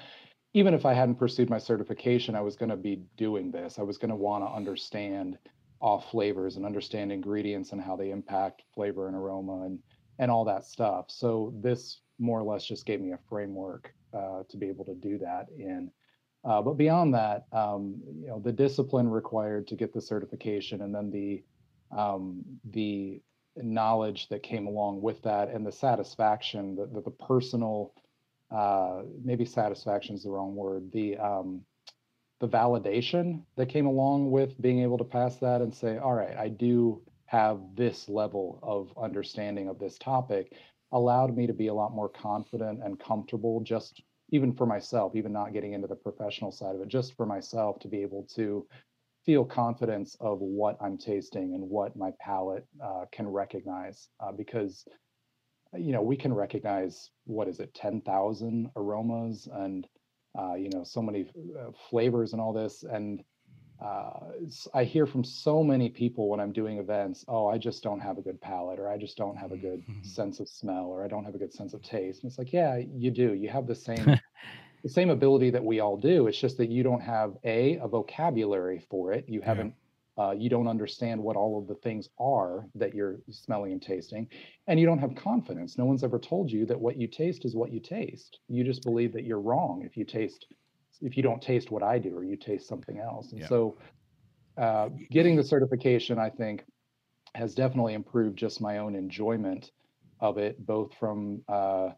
even if I hadn't pursued my certification, I was going to be doing this. I was going to want to understand off flavors and understand ingredients and how they impact flavor and aroma and and all that stuff. So this more or less just gave me a framework uh, to be able to do that in. Uh, but beyond that, um, you know, the discipline required to get the certification, and then the um, the knowledge that came along with that, and the satisfaction, the the, the personal, uh, maybe satisfaction is the wrong word. The um, the validation that came along with being able to pass that and say, all right, I do have this level of understanding of this topic allowed me to be a lot more confident and comfortable just even for myself even not getting into the professional side of it just for myself to be able to feel confidence of what I'm tasting and what my palate uh, can recognize uh, because you know we can recognize what is it 10,000 aromas and uh, you know so many uh, flavors and all this and uh, I hear from so many people when I'm doing events, oh, I just don't have a good palate, or I just don't have a good Mhm. sense of smell, or I don't have a good sense of taste. And it's like, yeah, you do. You have the same the same ability that we all do. It's just that you don't have a a vocabulary for it. You haven't uh, you don't understand what all of the things are that you're smelling and tasting, and you don't have confidence. No one's ever told you that what you taste is what you taste. You just believe that you're wrong if you taste if you don't taste what I do or you taste something else. And Yeah. so uh, getting the certification, I think, has definitely improved just my own enjoyment of it, both from uh,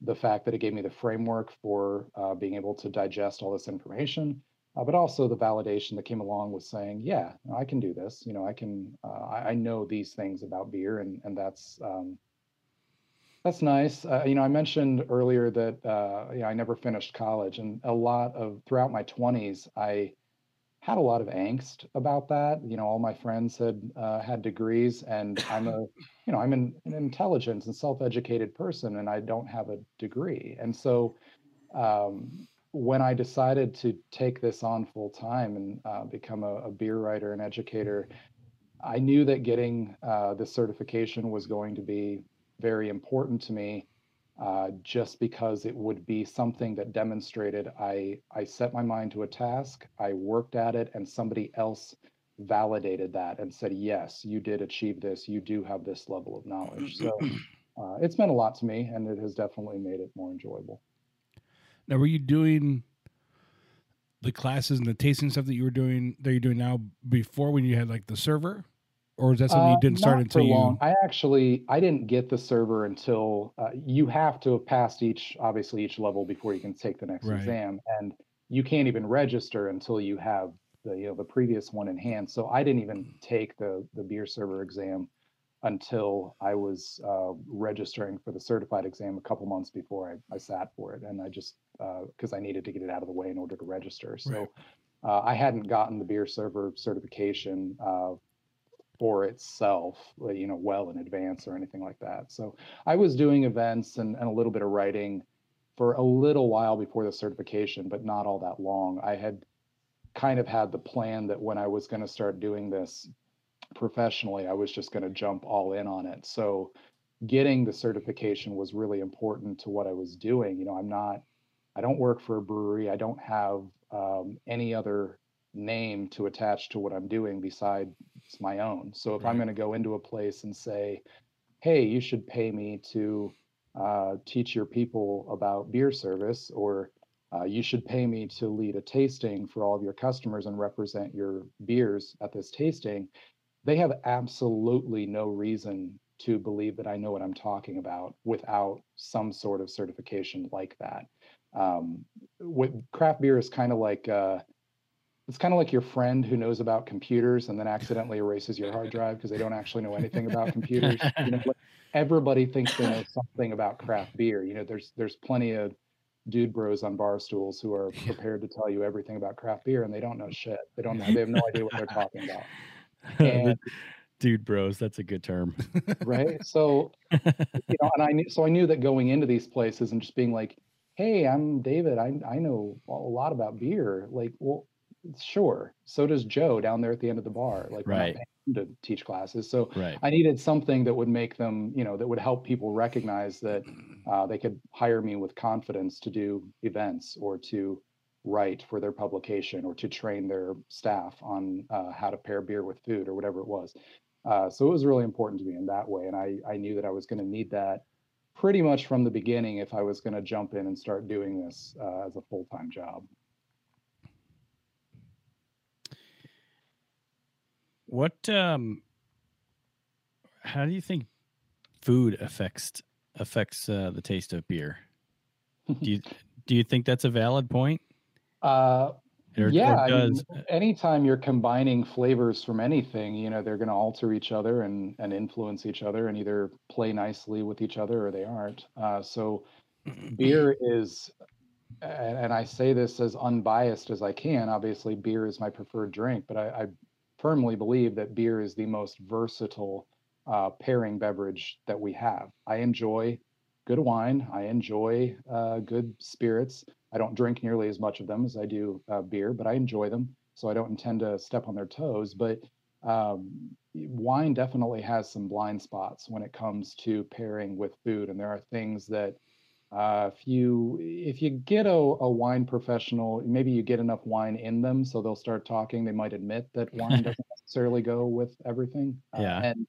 the fact that it gave me the framework for uh, being able to digest all this information, uh, but also the validation that came along with saying, "Yeah, I can do this. You know, I can. Uh, I, I know these things about beer, and and that's um, that's nice. Uh, you know, I mentioned earlier that uh, you know I never finished college, and a lot of throughout my twenties, I had a lot of angst about that. You know, all my friends had uh, had degrees, and I'm a, you know, I'm an, an intelligent and self-educated person, and I don't have a degree. And so, um, when I decided to take this on full time and uh, become a, a beer writer and educator, I knew that getting uh, this certification was going to be very important to me uh, just because it would be something that demonstrated I I set my mind to a task, I worked at it, and somebody else validated that and said, "Yes, you did achieve this. You do have this level of knowledge." So uh, it's meant a lot to me, and it has definitely made it more enjoyable. Now, were you doing the classes and the tasting stuff that you were doing that you're doing now before when you had like the server, or is that something Uh, you didn't start until you? long. I actually I didn't get the server until uh, you have to have passed each obviously each level before you can take the next Right. exam, and you can't even register until you have the you know the previous one in hand. So I didn't even take the the beer server exam until I was uh, registering for the certified exam a couple months before I, I sat for it, and I just because I needed to get it out of the way in order to register. So Right. uh, I hadn't gotten the beer server certification uh, for itself, uh, you know, well in advance or anything like that. So I was doing events and, and a little bit of writing for a little while before the certification, but not all that long. I had kind of had the plan that when I was going to start doing this professionally, I was just going to jump all in on it. So getting the certification was really important to what I was doing. You know, I'm not, I don't work for a brewery. I don't have um, any other name to attach to what I'm doing besides my own. So if I'm going to go into a place and say, hey, you should pay me to uh, teach your people about beer service, or uh, you should pay me to lead a tasting for all of your customers and represent your beers at this tasting, they have absolutely no reason to believe that I know what I'm talking about without some sort of certification like that. Um, with craft beer is kind of like uh, it's kind of like your friend who knows about computers and then accidentally erases your hard drive because they don't actually know anything about computers. You know, everybody thinks they know something about craft beer. You know, there's there's plenty of dude bros on bar stools who are prepared to tell you everything about craft beer and they don't know shit. They don't know. They have no idea what they're talking about. And Dude, bros, that's a good term. right? So, you know, and I knew, so I knew that going into these places and just being like, "Hey, I'm David. I I know a lot about beer." Like, well, sure. So does Joe down there at the end of the bar. Like, Right. to teach classes. So Right. I needed something that would make them, you know, that would help people recognize that uh, they could hire me with confidence to do events or to write for their publication or to train their staff on uh, how to pair beer with food or whatever it was. Uh, so it was really important to me in that way. And I, I knew that I was going to need that pretty much from the beginning if I was going to jump in and start doing this uh, as a full time job. What um how do you think food affects affects uh, the taste of beer? Do you do you think that's a valid point? Uh, Or, yeah, or I mean, anytime you're combining flavors from anything, you know, they're going to alter each other and and influence each other and either play nicely with each other or they aren't. Uh, so beer is and, and I say this as unbiased as I can. Obviously, beer is my preferred drink, but I, I firmly believe that beer is the most versatile uh, pairing beverage that we have. I enjoy good wine. I enjoy uh, good spirits. I don't drink nearly as much of them as I do uh, beer, but I enjoy them. So I don't intend to step on their toes. But um, wine definitely has some blind spots when it comes to pairing with food, and there are things that uh, if you if you get a, a wine professional, maybe you get enough wine in them, so they'll start talking. They might admit that wine doesn't necessarily go with everything. Uh, yeah. And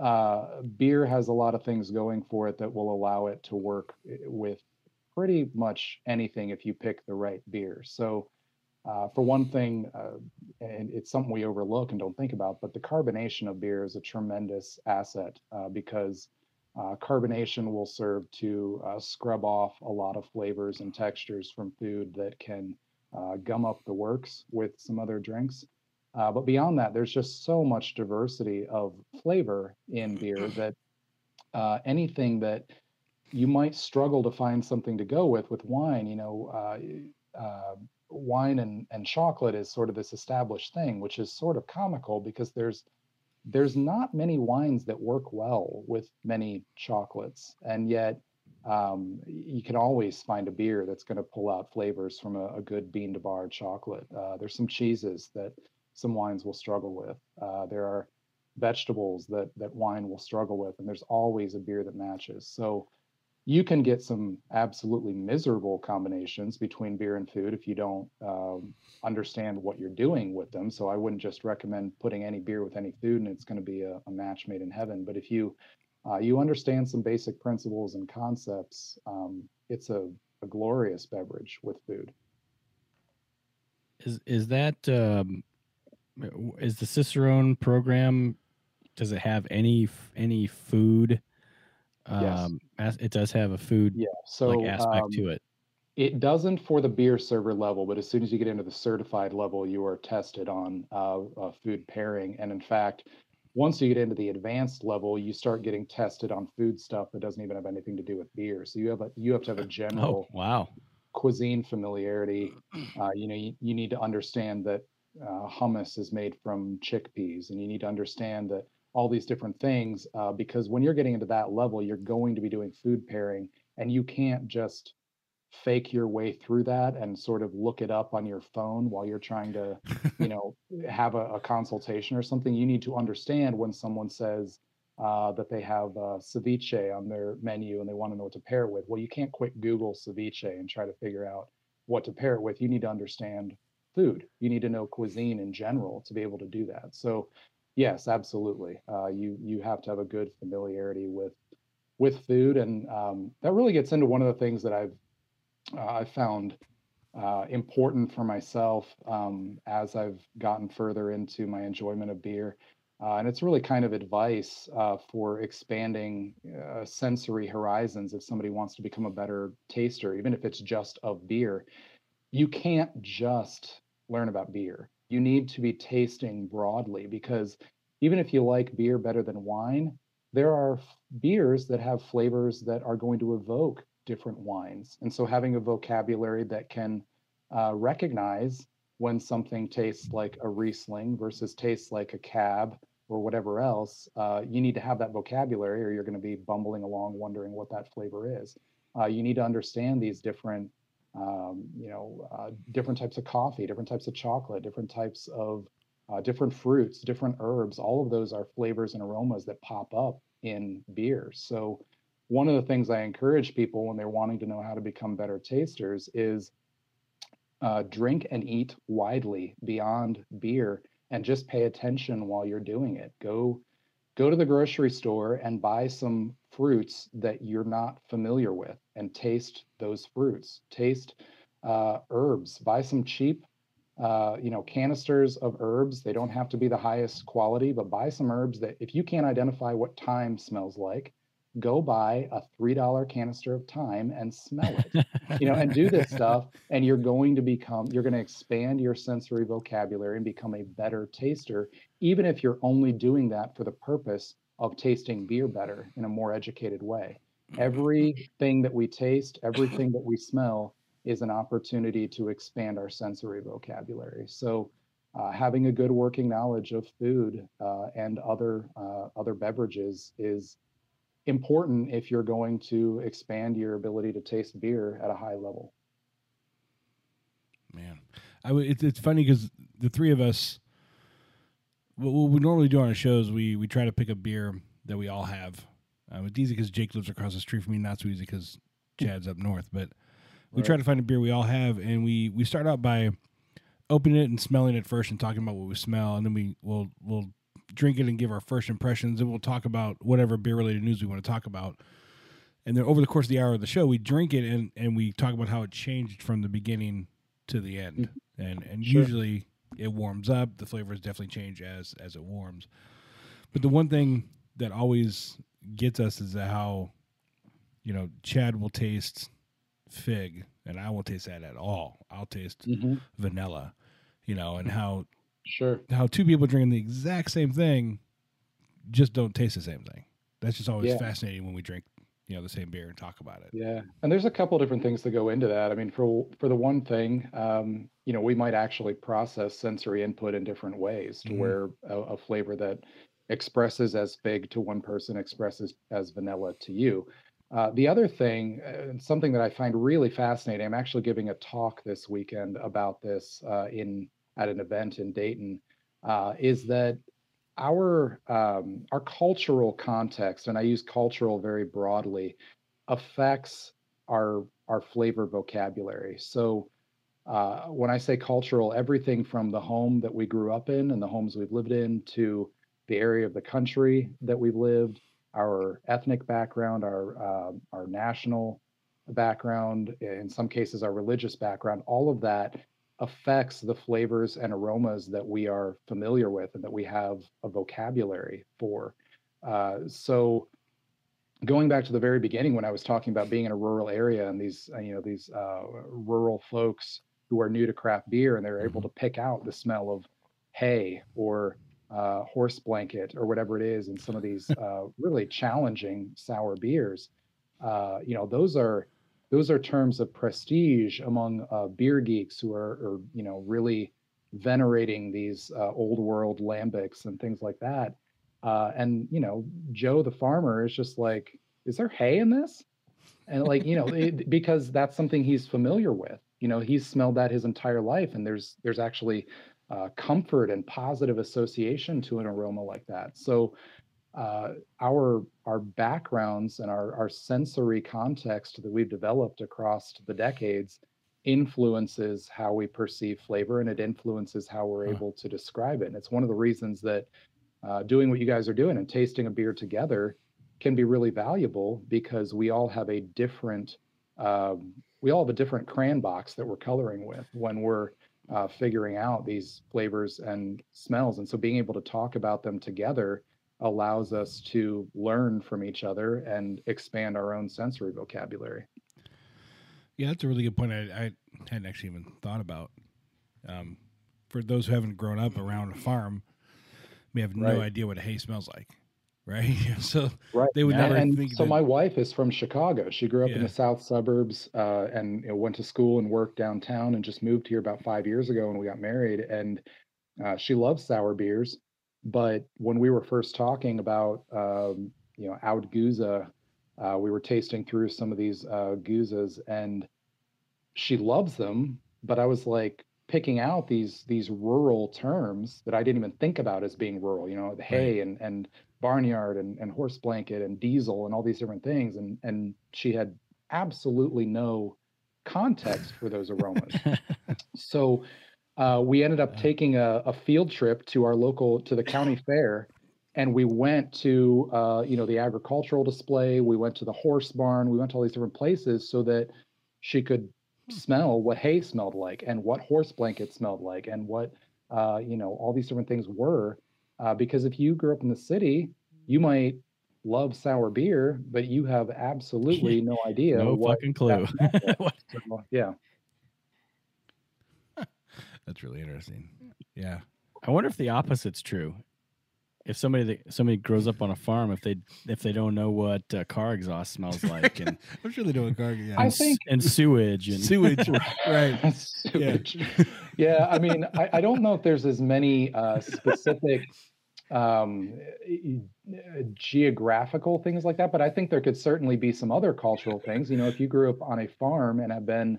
uh, beer has a lot of things going for it that will allow it to work eh, with pretty much anything if you pick the right beer. So, uh, for one thing, uh, and it's something we overlook and don't think about, but the carbonation of beer is a tremendous asset uh, because uh, carbonation will serve to uh, scrub off a lot of flavors and textures from food that can gum up the works with some other drinks. Uh, but beyond that, there's just so much diversity of flavor in beer that uh, anything that you might struggle to find something to go with with wine, you know, uh, uh, wine and, and chocolate is sort of this established thing, which is sort of comical because there's there's not many wines that work well with many chocolates, and yet um, you can always find a beer that's going to pull out flavors from a, a good bean to bar chocolate. Uh, there's some cheeses that some wines will struggle with. Uh, there are vegetables that that wine will struggle with, and there's always a beer that matches. So you can get some absolutely miserable combinations between beer and food if you don't um, understand what you're doing with them. So I wouldn't just recommend putting any beer with any food and it's going to be a, a match made in heaven. But if you uh, you understand some basic principles and concepts, um, it's a, a glorious beverage with food. Is is that um, is the Cicerone program? Does it have any any food? Um, yes. it does have a food yeah. So like aspect um, to it. It doesn't for the beer server level, but as soon as you get into the certified level, you are tested on uh, uh, food pairing. And in fact, once you get into the advanced level, you start getting tested on food stuff that doesn't even have anything to do with beer. So you have a you have to have a general oh, wow cuisine familiarity. Uh, you know, you, you need to understand that uh, hummus is made from chickpeas, and you need to understand that all these different things uh, because when you're getting into that level, you're going to be doing food pairing, and you can't just fake your way through that and sort of look it up on your phone while you're trying to, you know, have a, a, consultation or something. You need to understand when someone says uh, that they have uh, ceviche on their menu and they want to know what to pair it with. Well, you can't quick Google ceviche and try to figure out what to pair it with. You need to understand food. You need to know cuisine in general to be able to do that. So, yes, absolutely. Uh, you you have to have a good familiarity with with food, and um, that really gets into one of the things that I've uh, I found uh, important for myself um, as I've gotten further into my enjoyment of beer. Uh, and it's really kind of advice uh, for expanding uh, sensory horizons if somebody wants to become a better taster, even if it's just of beer. You can't just learn about beer. You need to be tasting broadly because even if you like beer better than wine, there are beers that have flavors that are going to evoke different wines. And so having a vocabulary that can uh, recognize when something tastes like a Riesling versus tastes like a cab or whatever else, uh, you need to have that vocabulary or you're going to be bumbling along wondering what that flavor is. Uh, you need to understand these different um, you know, uh, different types of coffee, different types of chocolate, different types of uh, different fruits, different herbs. All of those are flavors and aromas that pop up in beer. So, one of the things I encourage people when they're wanting to know how to become better tasters is uh, drink and eat widely beyond beer and just pay attention while you're doing it. Go go to the grocery store and buy some fruits that you're not familiar with and taste those fruits. Taste uh, herbs. Buy some cheap, uh, you know, canisters of herbs. They don't have to be the highest quality, but buy some herbs that if you can't identify what thyme smells like, go buy a three dollar canister of thyme and smell it. you know, and do this stuff, and you're going to become. You're going to expand your sensory vocabulary and become a better taster, even if you're only doing that for the purpose of tasting beer better in a more educated way. Everything that we taste, everything that we smell is an opportunity to expand our sensory vocabulary. So, uh, having a good working knowledge of food uh, and other uh, other beverages is important if you're going to expand your ability to taste beer at a high level. Man, I w- it's it's funny because the three of us, what, what we normally do on our shows, we we try to pick a beer that we all have. Uh, it's easy because Jake lives across the street from me. Not so easy because Chad's up north. But we Right. try to find a beer we all have, and we we start out by opening it and smelling it first, and talking about what we smell, and then we will we'll drink it and give our first impressions, and we'll talk about whatever beer related news we want to talk about. And then over the course of the hour of the show, we drink it and and we talk about how it changed from the beginning to the end, and and Sure. usually it warms up. The flavors definitely change as as it warms. But the one thing that always gets us is how, you know, Chad will taste fig, and I won't taste that at all. I'll taste vanilla, you know, and how Sure. how two people drinking the exact same thing just don't taste the same thing. That's just always Yeah. fascinating when we drink, you know, the same beer and talk about it. Yeah, and there's a couple different things that go into that. I mean, for for the one thing, um, you know, we might actually process sensory input in different ways to Mhm. where a, a flavor that expresses as fig to one person expresses as vanilla to you. Uh, the other thing, uh, and something that I find really fascinating, I'm actually giving a talk this weekend about this uh, in at an event in Dayton, uh, is that our um, our cultural context, and I use cultural very broadly, affects our our flavor vocabulary. So uh, when I say cultural, everything from the home that we grew up in and the homes we've lived in to the area of the country that we've lived, our ethnic background, our uh, our national background, in some cases our religious background, all of that affects the flavors and aromas that we are familiar with and that we have a vocabulary for. Uh, so going back to the very beginning when I was talking about being in a rural area and these, uh, you know, these uh, rural folks who are new to craft beer and they're able to pick out the smell of hay or uh, horse blanket or whatever it is in some of these uh, really challenging sour beers. Uh, you know, those are those are terms of prestige among uh, beer geeks who are, are, you know, really venerating these uh, old world lambics and things like that. Uh, and you know, Joe the farmer is just like, is there hay in this? And like, you know, it, because that's something he's familiar with. You know, he's smelled that his entire life, and there's there's actually uh, comfort and positive association to an aroma like that. So uh, our our backgrounds and our our sensory context that we've developed across the decades influences how we perceive flavor and it influences how we're Huh. able to describe it. And it's one of the reasons that uh, doing what you guys are doing and tasting a beer together can be really valuable because we all have a different um, we all have a different crayon box that we're coloring with when we're uh, figuring out these flavors and smells. And so being able to talk about them together allows us to learn from each other and expand our own sensory vocabulary. Yeah, that's a really good point. I, I hadn't actually even thought about. Um, for those who haven't grown up around a farm, may have no Right. idea what hay smells like, right? so Right. they would Yeah, never and think so that. my wife is from Chicago. She grew up in the south suburbs uh, and you know, went to school and worked downtown and just moved here about five years ago when we got married. And uh, she loves sour beers. But when we were first talking about, um, you know, out Gose, uh, we were tasting through some of these uh, Goses and she loves them. But I was like picking out these these rural terms that I didn't even think about as being rural, you know, the hay and, and barnyard and, and horse blanket and diesel and all these different things. And and she had absolutely no context for those aromas. So uh, we ended up taking a, a field trip to our local to the county fair. And we went to uh, you know the agricultural display. We went to the horse barn. We went to all these different places so that she could smell what hay smelled like and what horse blanket smelled like and what uh, you know all these different things were uh, because if you grew up in the city, you might love sour beer, but you have absolutely no idea no fucking clue. So, yeah, That's really interesting. Yeah. I wonder if the opposite's true. If somebody that somebody grows up on a farm, if they if they don't know what uh, car exhaust smells like and, I'm sure they do a car. Yeah. I and, think- and sewage and sewage, right? Sewage. yeah i mean I, I don't know if there's as many uh, specific um, geographical things like that but i think there could certainly be some other cultural things you know if you grew up on a farm and have been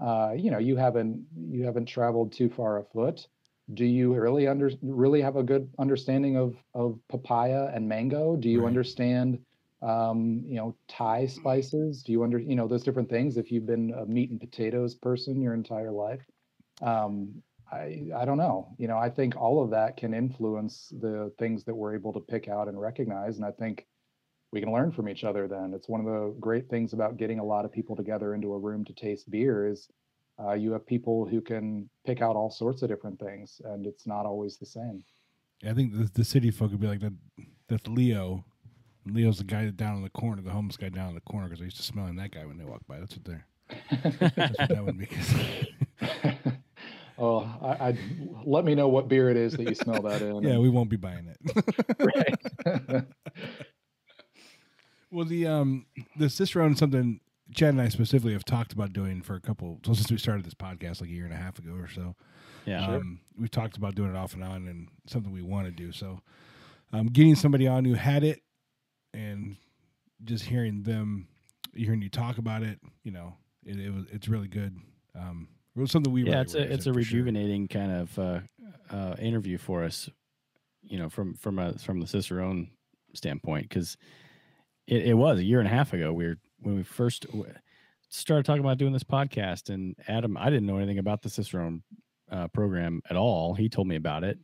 uh, you know you haven't you haven't traveled too far afoot do you really under really have a good understanding of of papaya and mango do you Right. understand um, you know thai spices do you under you know those different things if you've been a meat and potatoes person your entire life um, I, I don't know. You know, I think all of that can influence the things that we're able to pick out and recognize. And I think we can learn from each other then. It's one of the great things about getting a lot of people together into a room to taste beer is uh, you have people who can pick out all sorts of different things and it's not always the same. I think the, the city folk would be like that. That's Leo. And Leo's the guy down in the corner, the homeless guy down in the corner, because I used to smell smelling that guy when they walk by. That's what they're. That's what that would be. oh, I, I let me know what beer it is that you smell that in. yeah, and- we won't be buying it. right. well, the um the Cicerone something Chad and I specifically have talked about doing for a couple. So since we started this podcast like a year and a half ago or so, yeah. Sure. um, we've talked about doing it off and on, and something we want to do. So, um, getting somebody on who had it, and just hearing them, hearing you talk about it, you know, it, it was it's really good. Um, it was something we yeah, really it's a it's a interested for sure. rejuvenating kind of uh, uh, interview for us, you know, from from a from the Cicerone standpoint, because it, it was a year and a half ago. We were when we first started talking about doing this podcast, and Adam, I didn't know anything about the Cicerone uh, program at all. He told me about it,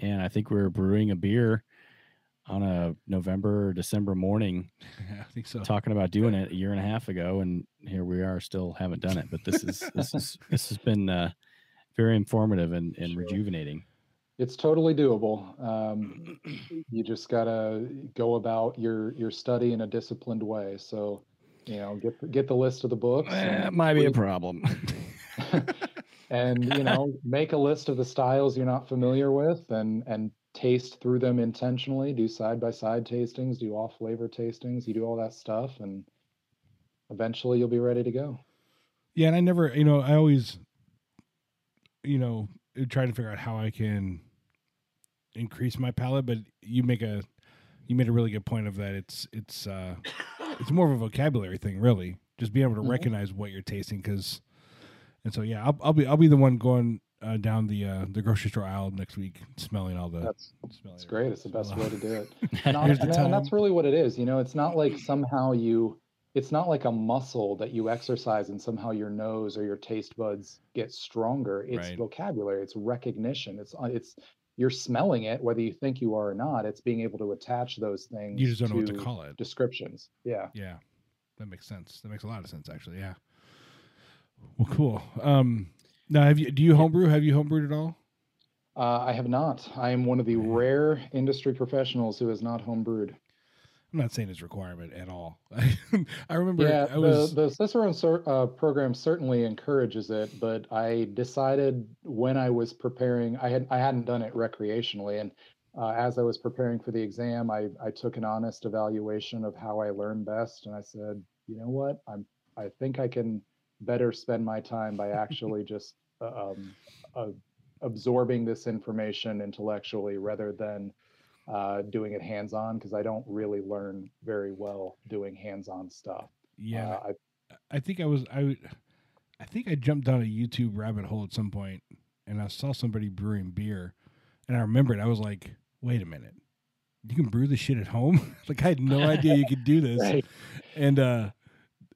and I think we were brewing a beer on a November or December morning I think so. talking about doing it a year and a half ago, and here we are, still haven't done it. But this is this is this has been uh, very informative and, and Sure. rejuvenating. It's totally doable. Um, you just gotta go about your your study in a disciplined way. So, you know, get the- get the list of the books. That might be a problem. and you know, make a list of the styles you're not familiar with, and and taste through them intentionally. Do side by side tastings. Do off flavor tastings. You do all that stuff, and eventually you'll be ready to go. Yeah, and I never, you know, I always, you know, try to figure out how I can increase my palate. But you make a, you made a really good point of that. It's it's uh, it's more of a vocabulary thing, really. Just being able to Mhm. recognize what you're tasting, because, and so yeah, I'll, I'll be I'll be the one going uh, down the uh, the grocery store aisle next week, smelling all the. That's smelling great. It's the best way to do it. And, and, and that's really what it is. You know, it's not like somehow you, it's not like a muscle that you exercise and somehow your nose or your taste buds get stronger. It's Right. vocabulary, it's recognition. It's, uh, it's, you're smelling it, whether you think you are or not. It's being able to attach those things You just don't know what to call it. descriptions. Yeah. Yeah, that makes sense. That makes a lot of sense, actually. Yeah. Well, cool. Um, now, have you do you homebrew? Have you homebrewed at all? Uh, I have not. I am one of the rare industry professionals who has not homebrewed. I'm not saying it's a requirement at all. I remember Yeah, I was the, the Cicerone cer- uh, program certainly encourages it, but I decided when I was preparing, I had I hadn't done it recreationally, and uh, as I was preparing for the exam, I I took an honest evaluation of how I learn best, and I said, you know what, I'm I think I can better spend my time by actually just uh, um, uh, absorbing this information intellectually rather than uh, doing it hands-on because I don't really learn very well doing hands-on stuff. yeah. Uh, I, I think I was I, I think I jumped down a YouTube rabbit hole at some point, and I saw somebody brewing beer, and I remembered I was like, wait a minute, you can brew this shit at home? like I had no idea you could do this, Right. and uh,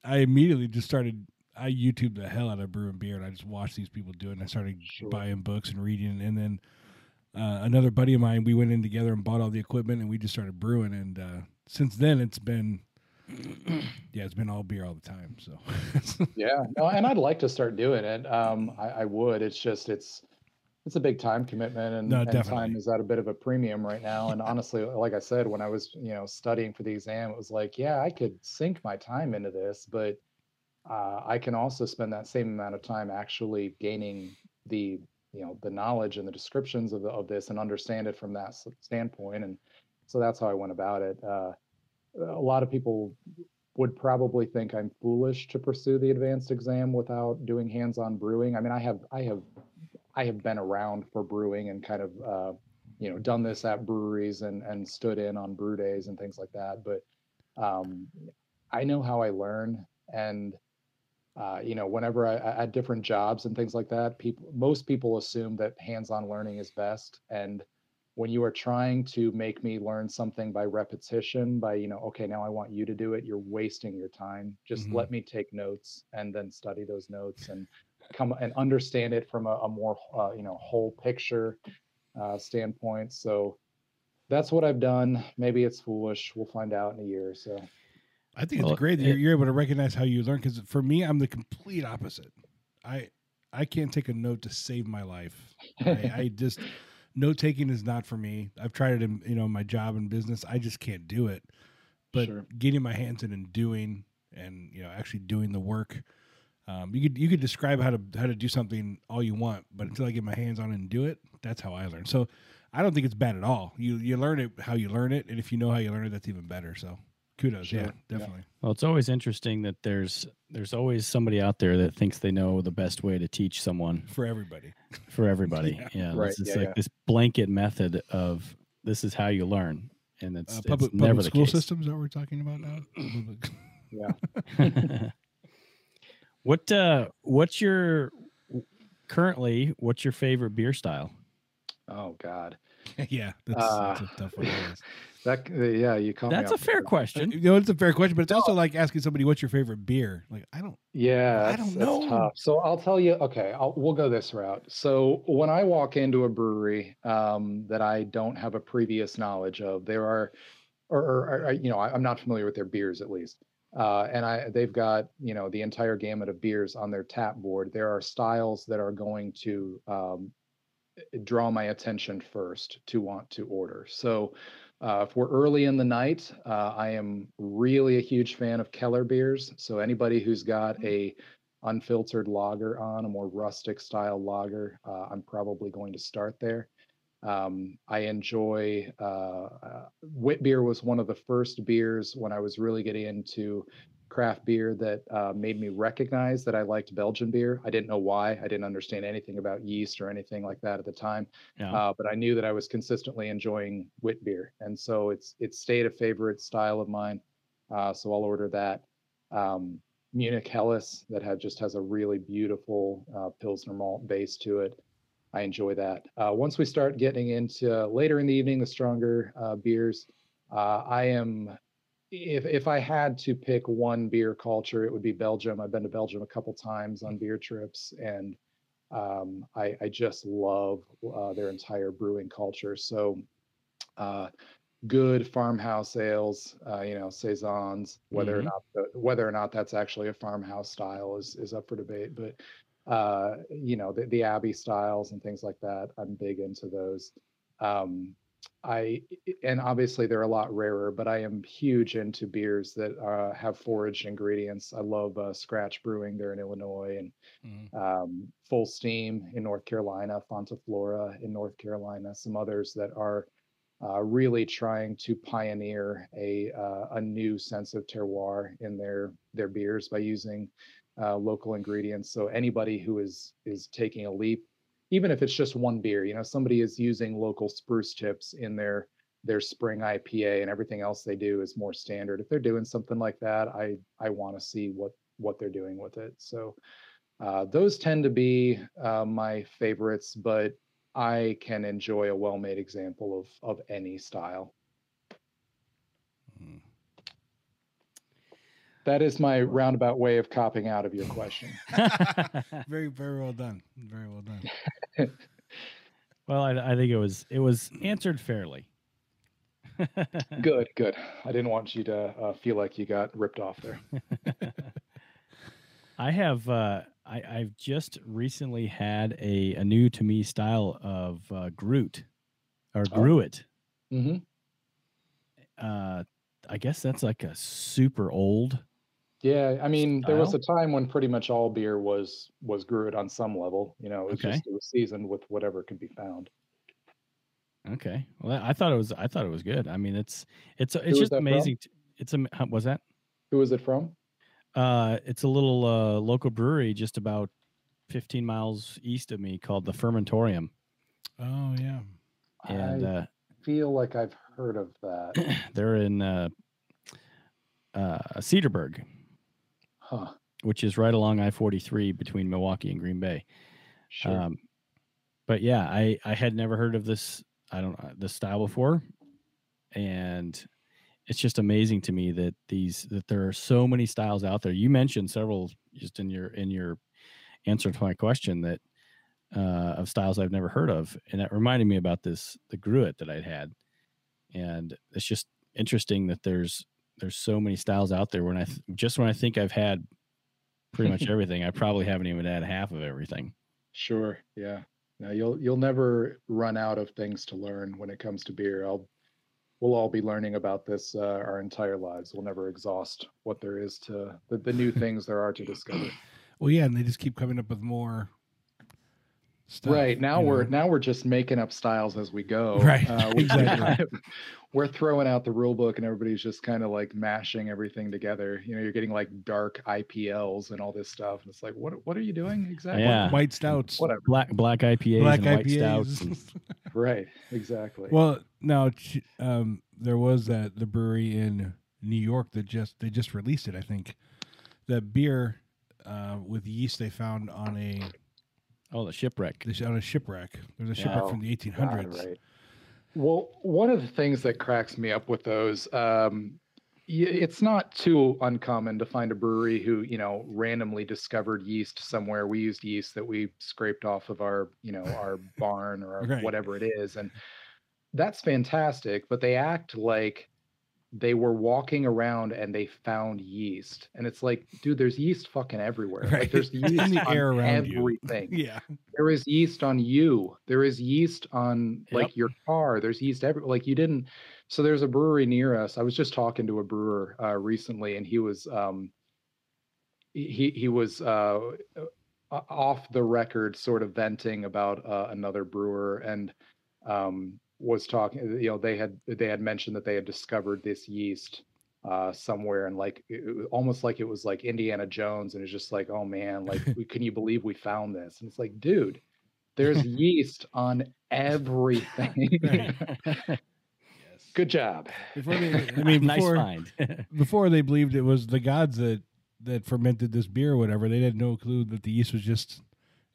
I immediately just started. I YouTube the hell out of brewing beer, and I just watched these people do it. And I started Sure. buying books and reading, and then uh, another buddy of mine, we went in together and bought all the equipment, and we just started brewing. And uh, since then, it's been yeah, it's been all beer all the time. So Yeah, no, and I'd like to start doing it. Um, I, I would. It's just it's it's a big time commitment, and, No, and time is at a bit of a premium right now. And honestly, like I said, when I was you know studying for the exam, it was like, yeah, I could sink my time into this, but uh, I can also spend that same amount of time actually gaining the you know the knowledge and the descriptions of the, of this and understand it from that standpoint and so that's how i went about it. Uh, a lot of people would probably think i'm foolish to pursue the advanced exam without doing hands-on brewing. I mean i have i have i have been around for brewing and kind of uh, you know done this at breweries and and stood in on brew days and things like that but um, i know how i learn and uh, you know, whenever I, I at different jobs and things like that, people most people assume that hands-on learning is best. And when you are trying to make me learn something by repetition, by you know, okay, now I want you to do it, you're wasting your time. Just Mhm. let me take notes and then study those notes and come and understand it from a, a more uh, you know whole picture uh, standpoint. So that's what I've done. Maybe it's foolish. We'll find out in a year or so. I think Well, it's great that it- you're, you're able to recognize how you learn. Because for me, I'm the complete opposite. I I can't take a note to save my life. I, I just note taking is not for me. I've tried it in you know my job and business. I just can't do it. But Sure. getting my hands in and doing and you know actually doing the work. Um, you could you could describe how to how to do something all you want, but until I get my hands on it and do it, that's how I learn. So I don't think it's bad at all. You you learn it how you learn it, and if you know how you learn it, that's even better. So kudos, Sure. yeah, Yeah. definitely. Well, it's always interesting that there's there's always somebody out there that thinks they know the best way to teach someone for everybody. for everybody. Yeah. yeah, Right, It's yeah, like yeah. this blanket method of this is how you learn, and it's, Uh, it's public never public the school case. systems that we're talking about now. Yeah. what uh what's your currently what's your favorite beer style? Oh God. yeah, that's, that's a tough one. That uh, yeah, you caught me That's a fair guard. Uh, question. You know, it's a fair question, but it's also like asking somebody what's your favorite beer. Like, I don't. Yeah, I don't that's know. tough. So I'll tell you. Okay, I'll, we'll go this route. So when I walk into a brewery um, that I don't have a previous knowledge of, there are, or, or, or, you know, I, I'm not familiar with their beers at least. Uh, and I, they've got, you know, the entire gamut of beers on their tap board. There are styles that are going to um, draw my attention first to want to order. So uh, if we're early in the night, uh, I am really a huge fan of Keller beers. So anybody who's got a unfiltered lager on, a more rustic style lager, uh, I'm probably going to start there. Um, I enjoy uh, uh, wit beer was one of the first beers when I was really getting into craft beer that uh, made me recognize that I liked Belgian beer. I didn't know why. I didn't understand anything about yeast or anything like that at the time. Uh, but I knew that I was consistently enjoying wit beer, and so it's it's stayed a favorite style of mine. Uh, so I'll order that. Um, Munich Helles that had just has a really beautiful uh, Pilsner malt base to it. I enjoy that. Uh, once we start getting into later in the evening, the stronger uh, beers, uh, I am. If if I had to pick one beer culture, it would be Belgium. I've been to Belgium a couple times on beer trips, and um, I, I just love uh, their entire brewing culture. So, uh, good farmhouse ales, uh, you know, saisons. Whether Mhm. or not the, whether or not that's actually a farmhouse style is is up for debate. But uh, you know, the, the Abbey styles and things like that, I'm big into those. Um, I and obviously they're a lot rarer, but I am huge into beers that uh, have foraged ingredients. I love uh, Scratch Brewing. They're in Illinois, and Mhm. um, Fullsteam in North Carolina, Fonta Flora in North Carolina, some others that are uh, really trying to pioneer a uh, a new sense of terroir in their their beers by using uh, local ingredients. So anybody who is is taking a leap, even if it's just one beer, you know, somebody is using local spruce tips in their their spring IPA and everything else they do is more standard. If they're doing something like that, I I want to see what what they're doing with it. So uh, those tend to be uh, my favorites, but I can enjoy a well-made example of of any style. That is my roundabout way of copping out of your question. very, very well done. Very well done. well, I, I think it was it was answered fairly. good, good. I didn't want you to uh, feel like you got ripped off there. I have uh, I, I've just recently had a, a new to me style of uh, Gruit or Oh. Gruit. hmm Uh, I guess that's like a super old Yeah, I mean, there was Style? a time when pretty much all beer was was brewed on some level. You know, it was Okay. just it was seasoned with whatever could be found. Okay. Well, I thought it was. I thought it was good. I mean, it's it's it's was just that from? amazing. t- It's a was that? Who was it from? Uh, it's a little uh, local brewery just about 15 miles east of me called the Fermentorium, Oh yeah. and I uh, feel like I've heard of that. they're in uh, uh, Cedarburg, Huh. which is right along I-43 between Milwaukee and Green Bay. Sure. Um, but yeah, I I had never heard of this. I don't uh, this style before, and it's just amazing to me that these that there are so many styles out there. You mentioned several just in your in your answer to my question that uh, of styles I've never heard of, and that reminded me about this the gruit that I'd had, and it's just interesting that there's there's so many styles out there. When I th- just when I think I've had pretty much everything, I probably haven't even had half of everything. Sure. Yeah. Now you'll you'll never run out of things to learn when it comes to beer. I'll we'll all be learning about this uh, our entire lives. We'll never exhaust what there is to the, the new things there are to discover. Well, yeah, and they just keep coming up with more. Stuff, right now we're know? now we're just making up styles as we go. Right, Uh, we, exactly. we're throwing out the rule book and everybody's just kind of like mashing everything together. You know, you're getting like dark IPLs and all this stuff, and it's like, what what are you doing exactly? Yeah. white stouts, Whatever. Black black IPAs black and white stouts. IPAs. and- Right. Exactly. well, now um, there was that the brewery in New York that just they just released it. I think that beer uh, with yeast they found on a oh, the shipwreck. on a shipwreck. There's a shipwreck Oh, from the God, 1800s. right. Well, one of the things that cracks me up with those, um, it's not too uncommon to find a brewery who, you know, randomly discovered yeast somewhere. We used yeast that we scraped off of our, you know, our barn or our Right. whatever it is, and that's fantastic. But they act like they were walking around and they found yeast, and it's like, dude, there's yeast fucking everywhere. Right. Like there's In yeast the on air around you. everything Yeah, there is yeast on you there is yeast on like Yep. your car there's yeast every like you didn't so there's a brewery near us i was just talking to a brewer uh recently and he was um he he was uh off the record sort of venting about uh, another brewer and um was talking you know they had they had mentioned that they had discovered this yeast uh somewhere and like it, it- almost like it was like indiana jones and it's just like oh man like we, can you believe we found this and it's like dude there's yeast on everything Right. good job before they, I mean, nice before, find. before they believed it was the gods that that fermented this beer or whatever. They had no clue that the yeast was just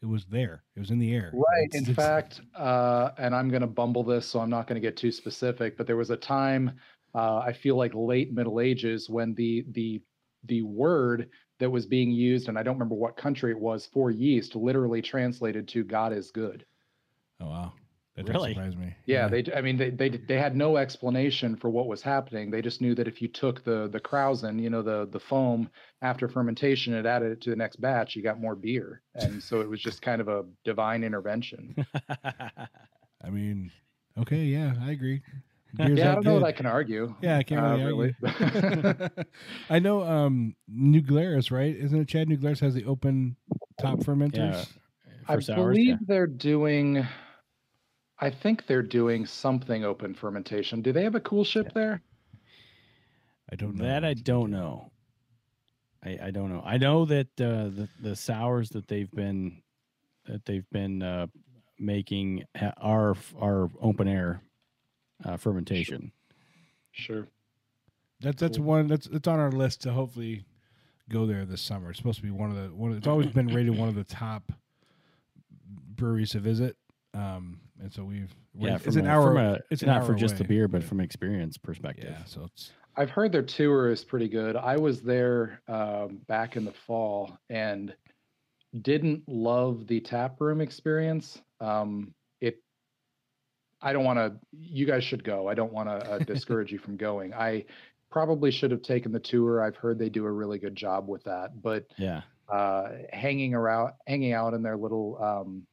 it was there. It was in the air. Right. It's- In it's- fact, uh, and I'm going to bumble this, so I'm not going to get too specific. But there was a time, uh, I feel like late Middle Ages, when the the the word that was being used, and I don't remember what country it was for yeast, literally translated to "God is good." oh wow, that Really? does surprise me. Yeah, they. I mean, they they they had no explanation for what was happening. They just knew that if you took the the krausen, you know, the the foam after fermentation, and added it to the next batch, you got more beer. And so it was just kind of a divine intervention. I mean, okay, yeah, I agree. Beer's yeah, I don't know good. that I can argue. Yeah, I can't uh, really, really. argue. I know um New Glarus, right? Isn't it Chad New Glarus has the open top fermenters? yeah. I For sours, believe yeah. they're doing. I think they're doing something open fermentation. Do they have a coolship there? I don't know. That I don't know. I, I don't know. I know that uh, the the sours that they've been that they've been uh, making ha- are are open air uh, fermentation. Sure. That's that's Cool. one that's it's on our list to hopefully go there this summer. It's supposed to be one of the one. Of, it's always been rated one of the top breweries to visit. Um, and so we've Yeah, it's an a- hour. a- it's an not hour for just the beer, but but- from experience perspective. yeah. So it's I've heard their tour is pretty good. I was there um, back in the fall and didn't love the tap room experience. Um, it, I don't want to. You guys should go. I don't want to uh, discourage you from going. I probably should have taken the tour. I've heard they do a really good job with that, but Yeah. uh, hanging around, hanging out in their little um,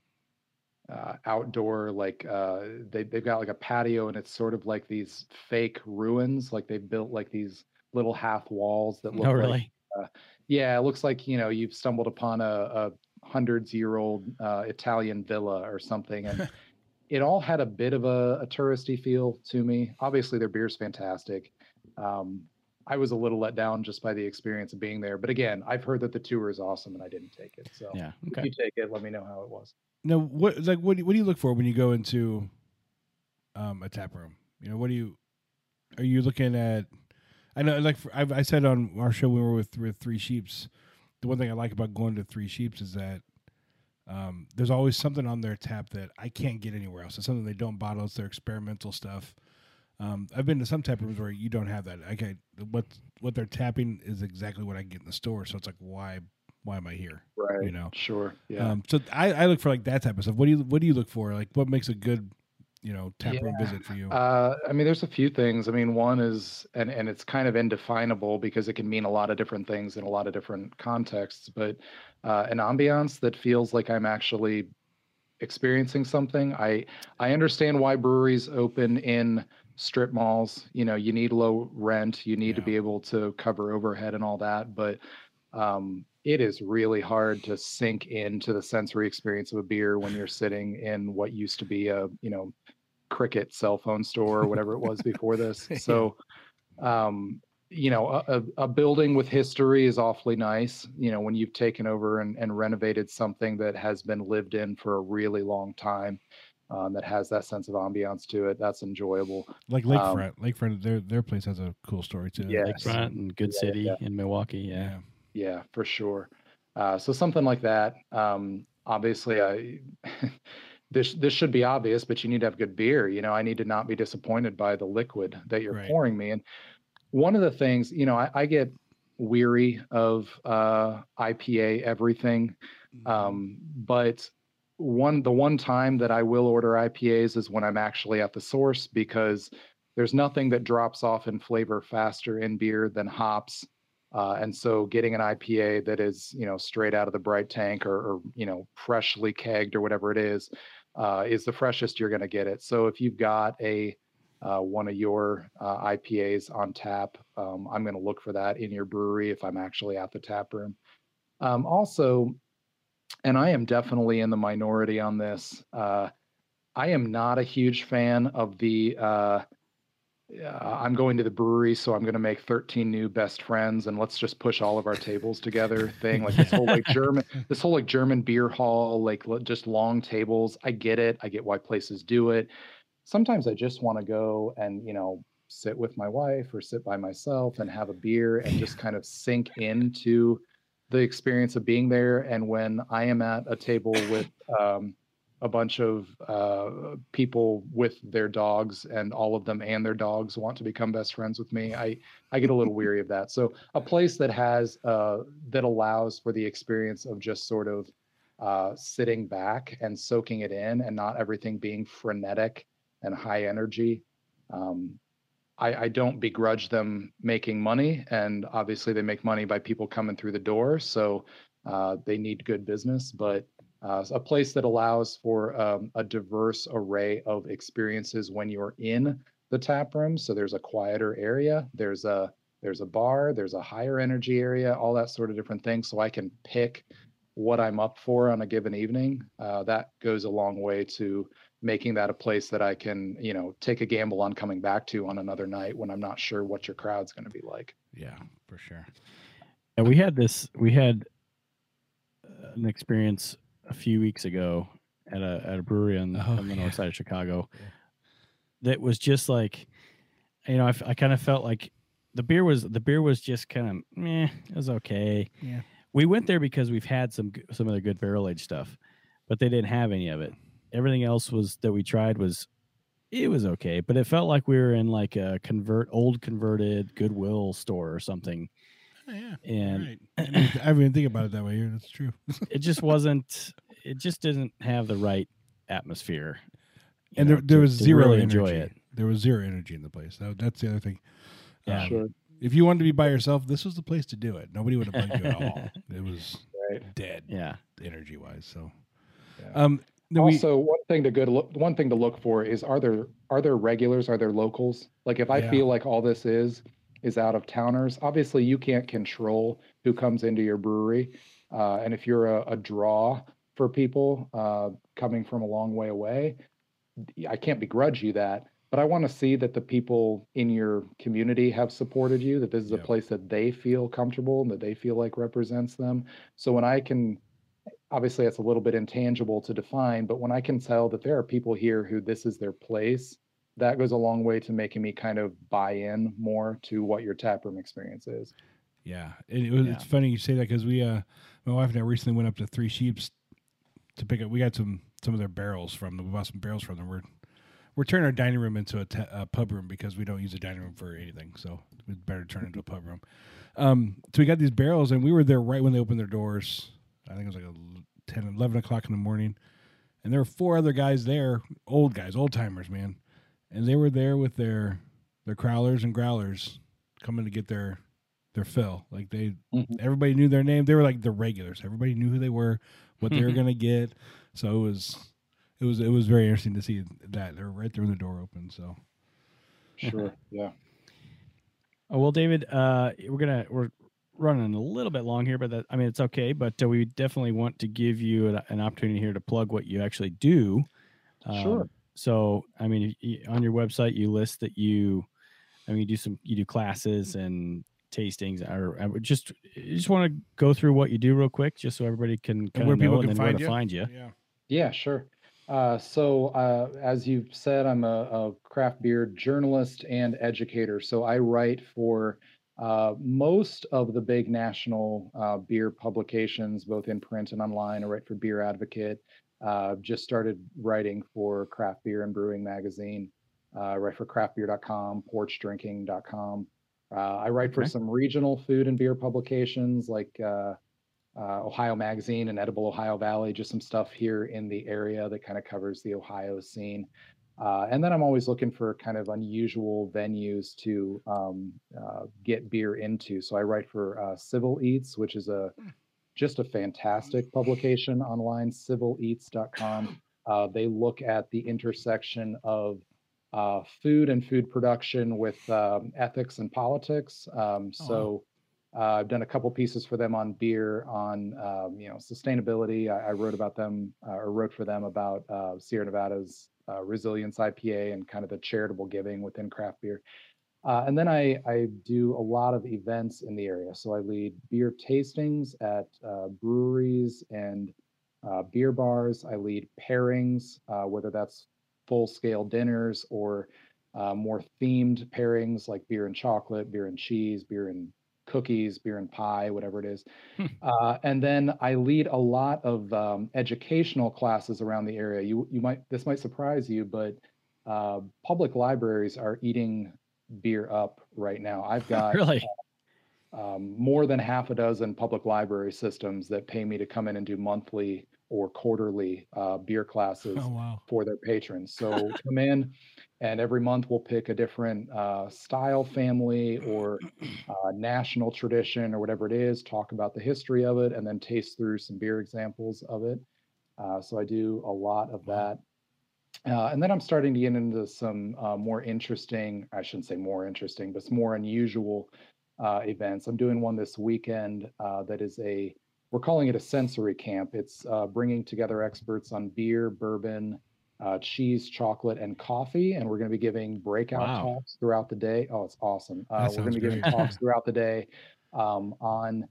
uh, outdoor, like uh, they they've got like a patio, and it's sort of like these fake ruins. Like they built like these little half walls that look Oh, like really? uh, yeah, it looks like you know you've stumbled upon a, a hundreds year old uh, Italian villa or something, and it all had a bit of a, a touristy feel to me. Obviously, their beer's fantastic. Um, I was a little let down just by the experience of being there, but again, I've heard that the tour is awesome, and I didn't take it. So Yeah. if you take it, let me know how it was. Now, what like what do, what do you look for when you go into um, a tap room? You know, what do you are you looking at? I know, like for, I said on our show when we were with with Three Sheeps, the one thing I like about going to Three Sheeps is that um, there's always something on their tap that I can't get anywhere else. It's something they don't bottle. It's their experimental stuff. Um, I've been to some tap rooms where you don't have that. I can what what they're tapping is exactly what I get in the store. So it's like, why why am I here? Right. You know. Sure. Yeah. Um, so I, I look for like that type of stuff. What do you what do you look for? Like what makes a good, you know, tap room Yeah. visit for you? Uh, I mean, there's a few things. I mean, one is, and and it's kind of indefinable because it can mean a lot of different things in a lot of different contexts. But uh, an ambiance that feels like I'm actually experiencing something. I I understand why breweries open in strip malls. You know, you need low rent, you need to be able to cover overhead and all that. But um, it is really hard to sink into the sensory experience of a beer when you're sitting in what used to be a you know cricket cell phone store or whatever it was before this so um you know a, a a building with history is awfully nice you know when you've taken over and, and renovated something that has been lived in for a really long time um, that has that sense of ambiance to it that's enjoyable like um, Lakefront, Lakefront, their their place has a cool story too. Yeah. Lakefront and Good Yeah, City yeah. in Milwaukee. Yeah. yeah. Yeah, for sure. Uh, so something like that. Um, obviously, I this this should be obvious, but you need to have good beer. You know, I need to not be disappointed by the liquid that you're Right. pouring me. And one of the things, you know, I, I get weary of uh, IPA everything, Mm-hmm. um, but one the one time that I will order IPAs is when I'm actually at the source because there's nothing that drops off in flavor faster in beer than hops. Uh, and so getting an IPA that is, you know, straight out of the bright tank or, or you know, freshly kegged or whatever it is, uh, is the freshest you're going to get it. So if you've got a uh, one of your uh, IPAs on tap, um, I'm going to look for that in your brewery if I'm actually at the tap room. Um, also, and I am definitely in the minority on this. Uh, I am not a huge fan of the uh, I'm going to the brewery, so I'm going to make 13 new best friends, and let's just push all of our tables together thing. Like this whole like German, this whole like German beer hall, like just long tables. I get it. I get why places do it. Sometimes I just want to go and you know sit with my wife or sit by myself and have a beer and just kind of sink into the experience of being there. And when I am at a table with um, a bunch of uh, people with their dogs, and all of them and their dogs want to become best friends with me. I I get a little weary of that. So a place that has uh, that allows for the experience of just sort of uh, sitting back and soaking it in, and not everything being frenetic and high energy. Um, I, I don't begrudge them making money, and obviously they make money by people coming through the door. So uh, they need good business, but uh, a place that allows for um, a diverse array of experiences when you're in the tap room. So there's a quieter area, there's a there's a bar, there's a higher energy area, all that sort of different things. So I can pick what I'm up for on a given evening. Uh, that goes a long way to making that a place that I can, you know, take a gamble on coming back to on another night when I'm not sure what your crowd's going to be like. Yeah, for sure. And we had this. We had uh, an experience a few weeks ago at a at a brewery on, Oh, on the yeah. north side of Chicago. Yeah. That was just like, you know, I, I kind of felt like the beer was the beer was just kind of meh. It was okay. Yeah. We went there because we've had some some other good barrel aged stuff, but they didn't have any of it. Everything else was that we tried was it was okay, but it felt like we were in like a convert old converted Goodwill store or something. Oh, yeah. And right. I didn't, I didn't even think about it that way. Yeah, That's true. it just wasn't it just didn't have the right atmosphere and know, there, there to- was zero really energy. enjoy it There was zero energy in the place. That, that's the other thing. Yeah. Um, Sure. If you wanted to be by yourself, this was the place to do it. Nobody would have bugged you at all. It was Right. dead, yeah energy wise. So, Yeah. um, then we- also, one thing to good look, one thing to look for is are there are there regulars? Are there locals? Like if I Yeah. feel like all this is is out of towners. Obviously, you can't control who comes into your brewery. Uh, and if you're a, a draw for people uh, coming from a long way away, I can't begrudge you that. But I want to see that the people in your community have supported you, that this is a place that they feel comfortable and that they feel like represents them. So when I can, obviously, it's a little bit intangible to define, but when I can tell that there are people here who this is their place, that goes a long way to making me kind of buy in more to what your taproom experience is. Yeah, and it was, it's funny you say that because we, uh, my wife and I recently went up to Three Sheeps to pick up. We got some some of their barrels from them. We bought some barrels from them. We're we're turning our dining room into a, ta a pub room because we don't use a dining room for anything. So it's better turn it into a pub room. Um, so we got these barrels, and we were there right when they opened their doors. I think it was like a 10, 11 o'clock in the morning, and there were four other guys there, old guys, old timers, man, and they were there with their their crowlers and growlers coming to get their their fill. Like they, Mhm. everybody knew their name. They were like the regulars. Everybody knew who they were, what they were gonna get. So it was, it was, it was very interesting to see that they're right there when the door opened. So Sure. Yeah. Oh, well, David, uh, we're gonna we're running a little bit long here, but that I mean it's okay. But uh, we definitely want to give you an, an opportunity here to plug what you actually do. Sure. So, I mean, y- on your website, you list that you, I mean, you do some you do classes and tastings, or I would just you just want to go through what you do real quick, just so everybody can kind where of people know can and then where find to you? find you. yeah, Yeah, sure. Uh, so, uh, as you said, I'm a, a craft beer journalist and educator. So, I write for uh, most of the big national uh, beer publications, both in print and online. I write for Beer Advocate. Uh, just started writing for Craft Beer and Brewing Magazine. Uh, I write for craftbeer.com, porchdrinking.com. Uh, I write for Okay. some regional food and beer publications like uh, uh, Ohio Magazine and Edible Ohio Valley, just some stuff here in the area that kind of covers the Ohio scene. Uh, and then I'm always looking for kind of unusual venues to um, uh, get beer into. So I write for uh, Civil Eats, which is a just a fantastic publication online, civileats.com. Uh, they look at the intersection of uh, food and food production with um, ethics and politics. Um, Oh, so uh, I've done a couple pieces for them on beer, on um, you know sustainability. I, I wrote about them uh, or wrote for them about uh, Sierra Nevada's uh, Resilience IPA and kind of the charitable giving within craft beer. Uh, and then I, I do a lot of events in the area. So I lead beer tastings at uh, breweries and uh, beer bars. I lead pairings, uh, whether that's full scale dinners or uh, more themed pairings like beer and chocolate, beer and cheese, beer and cookies, beer and pie, whatever it is. Hmm. Uh, and then I lead a lot of um, educational classes around the area. You you might this might surprise you, but uh, public libraries are eating beer up right now. I've got really? um, more than half a dozen public library systems that pay me to come in and do monthly or quarterly uh, beer classes oh wow, for their patrons. So come in, and every month we'll pick a different uh, style family or uh, national tradition or whatever it is, talk about the history of it, and then taste through some beer examples of it. Uh, so I do a lot of that. Uh, and then I'm starting to get into some uh, more interesting, I shouldn't say more interesting, but some more unusual uh, events. I'm doing one this weekend uh, that is a, we're calling it a sensory camp. It's uh, bringing together experts on beer, bourbon, uh, cheese, chocolate, and coffee. And we're going to be giving breakout Wow. talks throughout the day. Oh, it's awesome. Uh, we're going to be giving talks throughout the day um, on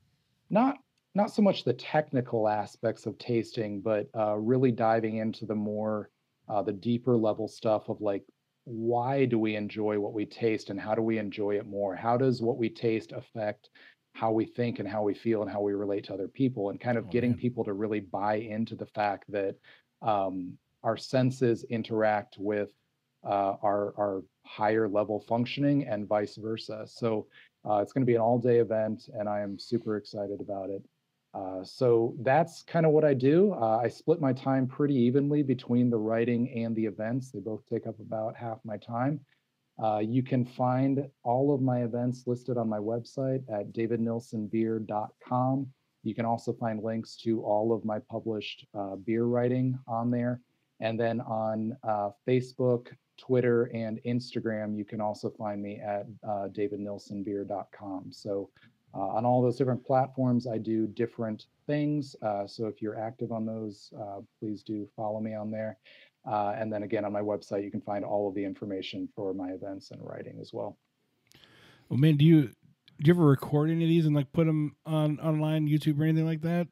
not not so much the technical aspects of tasting, but uh, really diving into the more uh, the deeper level stuff of like why do we enjoy what we taste and how do we enjoy it more? How does what we taste affect how we think and how we feel and how we relate to other people? And kind of Oh, getting man. people to really buy into the fact that um, our senses interact with uh, our our higher level functioning and vice versa. So uh, it's going to be an all day event, and I am super excited about it. Uh, so that's kind of what I do. Uh, I split my time pretty evenly between the writing and the events. They both take up about half my time. Uh, you can find all of my events listed on my website at davidnilsenbeer.com. You can also find links to all of my published uh, beer writing on there. And then on uh, Facebook, Twitter and Instagram, you can also find me at davidnilsenbeer.com. So on all those different platforms, I do different things. Uh, so if you're active on those, uh, please do follow me on there. Uh, and then again, on my website, you can find all of the information for my events and writing as well. Well, man, do you do you ever record any of these and like put them on online, YouTube, or anything like that?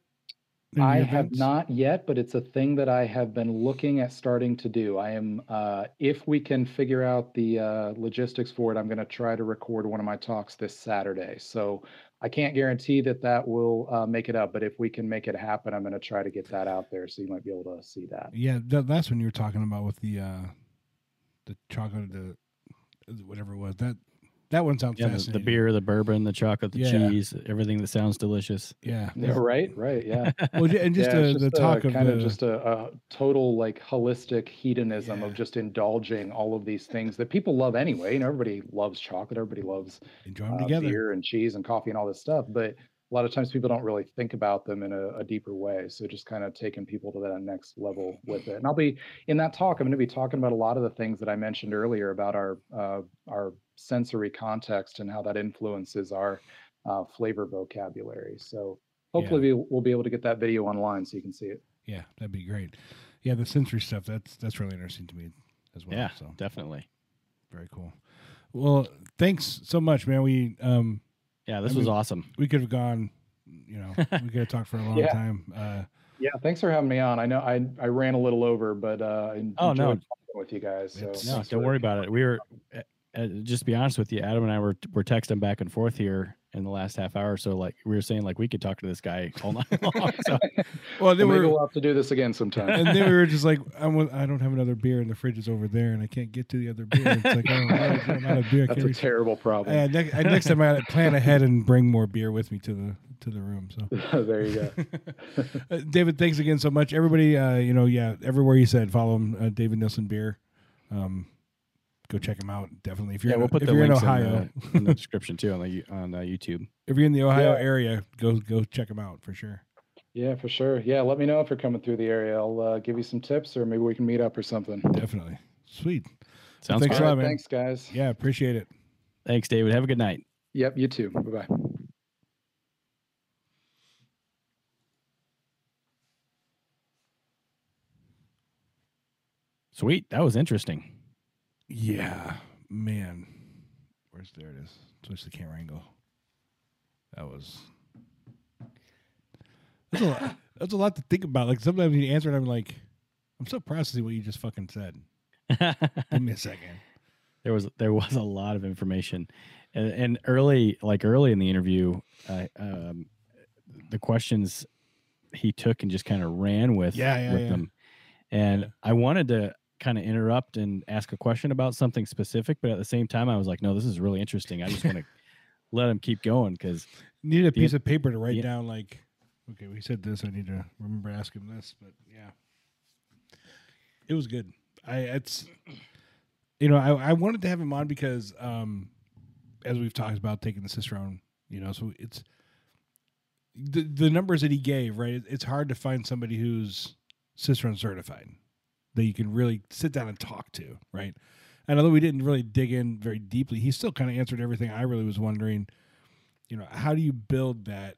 I have not yet, but it's a thing that I have been looking at starting to do. I am, uh, if we can figure out the uh, logistics for it, I'm going to try to record one of my talks this Saturday. So I can't guarantee that that will uh, make it up, but if we can make it happen, I'm going to try to get that out there so you might be able to see that. Yeah, that, that's when you were talking about with the uh the chocolate, the whatever it was. That that one sounds Yeah, the, fascinating. the beer, the bourbon, the chocolate, the Yeah. cheese, everything that sounds delicious. Yeah. Yeah, right, right, yeah. Well, and just, yeah, uh, it's the talk uh, of kind the of just a, a total like holistic hedonism Yeah. of just indulging all of these things that people love anyway. You know, everybody loves chocolate, everybody loves enjoy them uh, together. beer and cheese and coffee and all this stuff. But a lot of times people don't really think about them in a, a deeper way. So just kind of taking people to that next level with it. And I'll be in that talk. I'm going to be talking about a lot of the things that I mentioned earlier about our uh, our sensory context and how that influences our uh, flavor vocabulary. So hopefully we, we'll be able to get that video online so you can see it. Yeah, that'd be great. Yeah, the sensory stuff that's that's really interesting to me as well. yeah, So definitely. very cool. Well, thanks so much, man. We um Yeah, this I was mean- awesome. we could have gone, you know, we could have talked for a long Yeah. time. Uh Yeah, thanks for having me on. I know I I ran a little over, but uh, I Oh, no. talking with you guys. So No, don't worry about it. We were, uh, just to be honest with you, Adam and I were were texting back and forth here in the last half hour. So like we were saying, like we could talk to this guy all night long. So well, then we we'll have to do this again sometime. and then we were just like, I, want, I don't have another beer, and the fridge is over there, and I can't get to the other beer. It's like, oh, I'm out of beer. I That's can't a reach- terrible problem. Uh, next, next time I plan ahead and bring more beer with me to the to the room. So, there you go. uh, David, thanks again so much. Everybody, uh, you know, yeah, everywhere you said, follow him, uh, David Nilsen Beer. Um, go check them out. Definitely, if you're yeah, in, we'll put if the you're in links in Ohio, the, in the description too on the on uh, YouTube. if you're in the Ohio Yeah. area, go go check them out for sure. Yeah, for sure. Yeah, let me know if you're coming through the area. I'll uh, give you some tips, or maybe we can meet up or something. Definitely, sweet. Sounds Thanks good. a lot, man. thanks, guys. Yeah, appreciate it. Thanks, David. Have a good night. Yep, you too. Bye bye. Sweet. That was interesting. Yeah, man. Where's there it is? Switch the camera angle. That was that's a lot, that's a lot to think about. Like sometimes you answer and I'm like, I'm so processing what you just fucking said. Give me a second. there was there was a lot of information, and, and early like early in the interview, uh, um, the questions he took and just kind of ran with Yeah, yeah, with yeah. them, and. I wanted to kind of interrupt and ask a question about something specific, but at the same time, I was like, no, this is really interesting. I just want to let him keep going because Need a The- piece of paper to write yeah. down like, okay, we said this. I need to remember to ask him this, but yeah, it was good. I it's you know I I wanted to have him on because um as we've talked about taking the cicerone, you know, so it's the the numbers that he gave, right? It's hard to find somebody who's cicerone certified that you can really sit down and talk to, right? And although we didn't really dig in very deeply, he still kind of answered everything I really was wondering. You know, how do you build that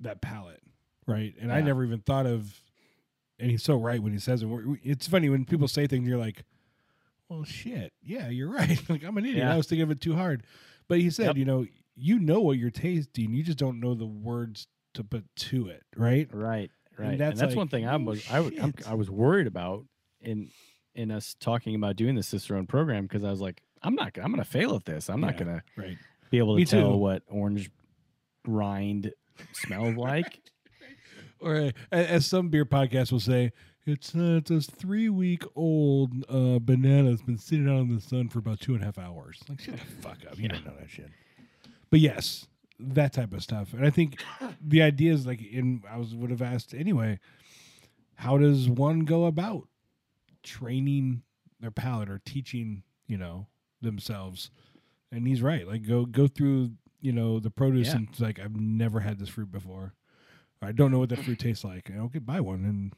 that palate, right? And I never even thought of. And he's so right when he says it. It's funny when people say things, you're like, "Well, shit, yeah, you're right." like I'm an idiot. Yeah. I was thinking of it too hard. But he said, Yep. you know, you know what you're tasting, you just don't know the words to put to it, right? right, right, and that's that's, like, one thing I was I, I'm- I was worried about in in us talking about doing the cicerone program because I was like, I'm not I'm gonna fail at this. I'm not gonna Right. be able to Me tell too. what orange rind smells like. Or uh, as some beer podcasts will say, it's uh, it's a three week old uh, banana that's been sitting out in the sun for about two and a half hours. Like shut the fuck up, you Yeah. don't know that shit. But yes, that type of stuff, and I think the idea is like, in I was would have asked anyway, how does one go about training their palate or teaching you know themselves? And he's right. Like go go through you know the produce Yeah. and it's like I've never had this fruit before. I don't know what that fruit tastes like. And get buy one and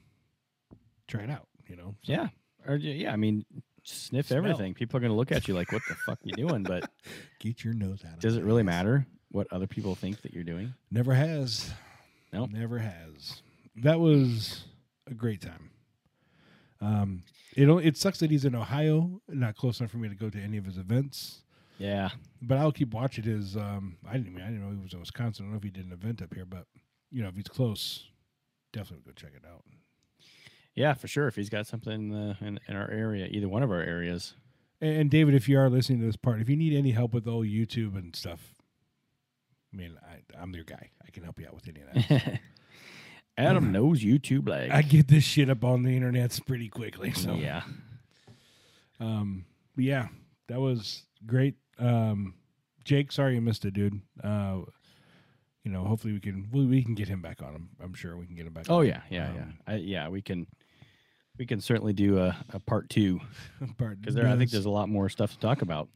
try it out. You know. So, Yeah, or yeah, I mean, sniff Smell. everything. People are going to look at you like, "What the fuck you doing?" But Get your nose out. of it. does it really matter what other people think that you're doing? Never has. Nope. Never has. That was a great time. Um, it it sucks that he's in Ohio, not close enough for me to go to any of his events. Yeah, But I'll keep watching his. Um, I didn't. I, mean, I didn't know he was in Wisconsin. I don't know if he did an event up here, but you know, if he's close, definitely go check it out. yeah, for sure. If he's got something uh, in in our area, either one of our areas, And, and David, if you are listening to this part, if you need any help with all YouTube and stuff, I mean, I, I'm your guy. I can help you out with any of that. Adam knows YouTube lag. I get this shit up on the internet pretty quickly. So yeah, Um, yeah, that was great. Um, Jake, sorry you missed it, dude. Uh, you know, hopefully we can we, we can get him back on. I'm, I'm sure we can get him back. On. Oh on. yeah, yeah, yeah. Um, I, yeah, we can we can certainly do a, a part two Part- because there I think there's- there's a lot more stuff to talk about.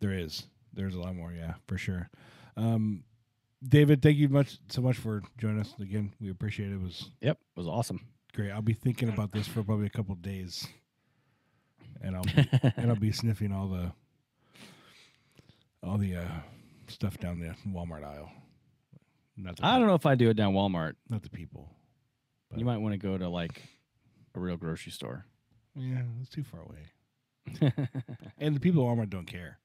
there is there's a lot more. Yeah, for sure. Um, David, thank you much so much for joining us again. We appreciate it. It was Yep, it was awesome. great. I'll be thinking about this for probably a couple days, and I'll be, and I'll be sniffing all the all the uh, stuff down the Walmart aisle. Not the I don't know if I do it down Walmart. not the people. But- You might want to go to like a real grocery store. Yeah, it's too far away. And the people at Walmart don't care.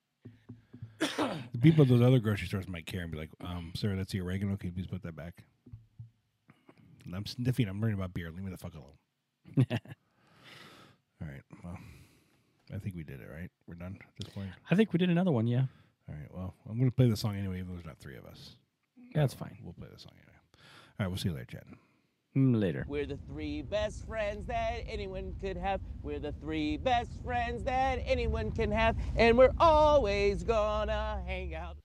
The people at those other grocery stores might care and be like, um, sir, that's the oregano. Can you please put that back? And I'm sniffing. I'm worrying about beer. Leave me the fuck alone. All right. Well, I think we did it, right? We're done at this point. I think we did another one. Yeah, All right. Well, I'm going to play the song anyway, even though there's not three of us. yeah, that's fine. We'll play the song anyway. All right. We'll see you later, Chad. Mm, Later. We're the three best friends that anyone could have. We're the three best friends that anyone can have. And we're always gonna hang out.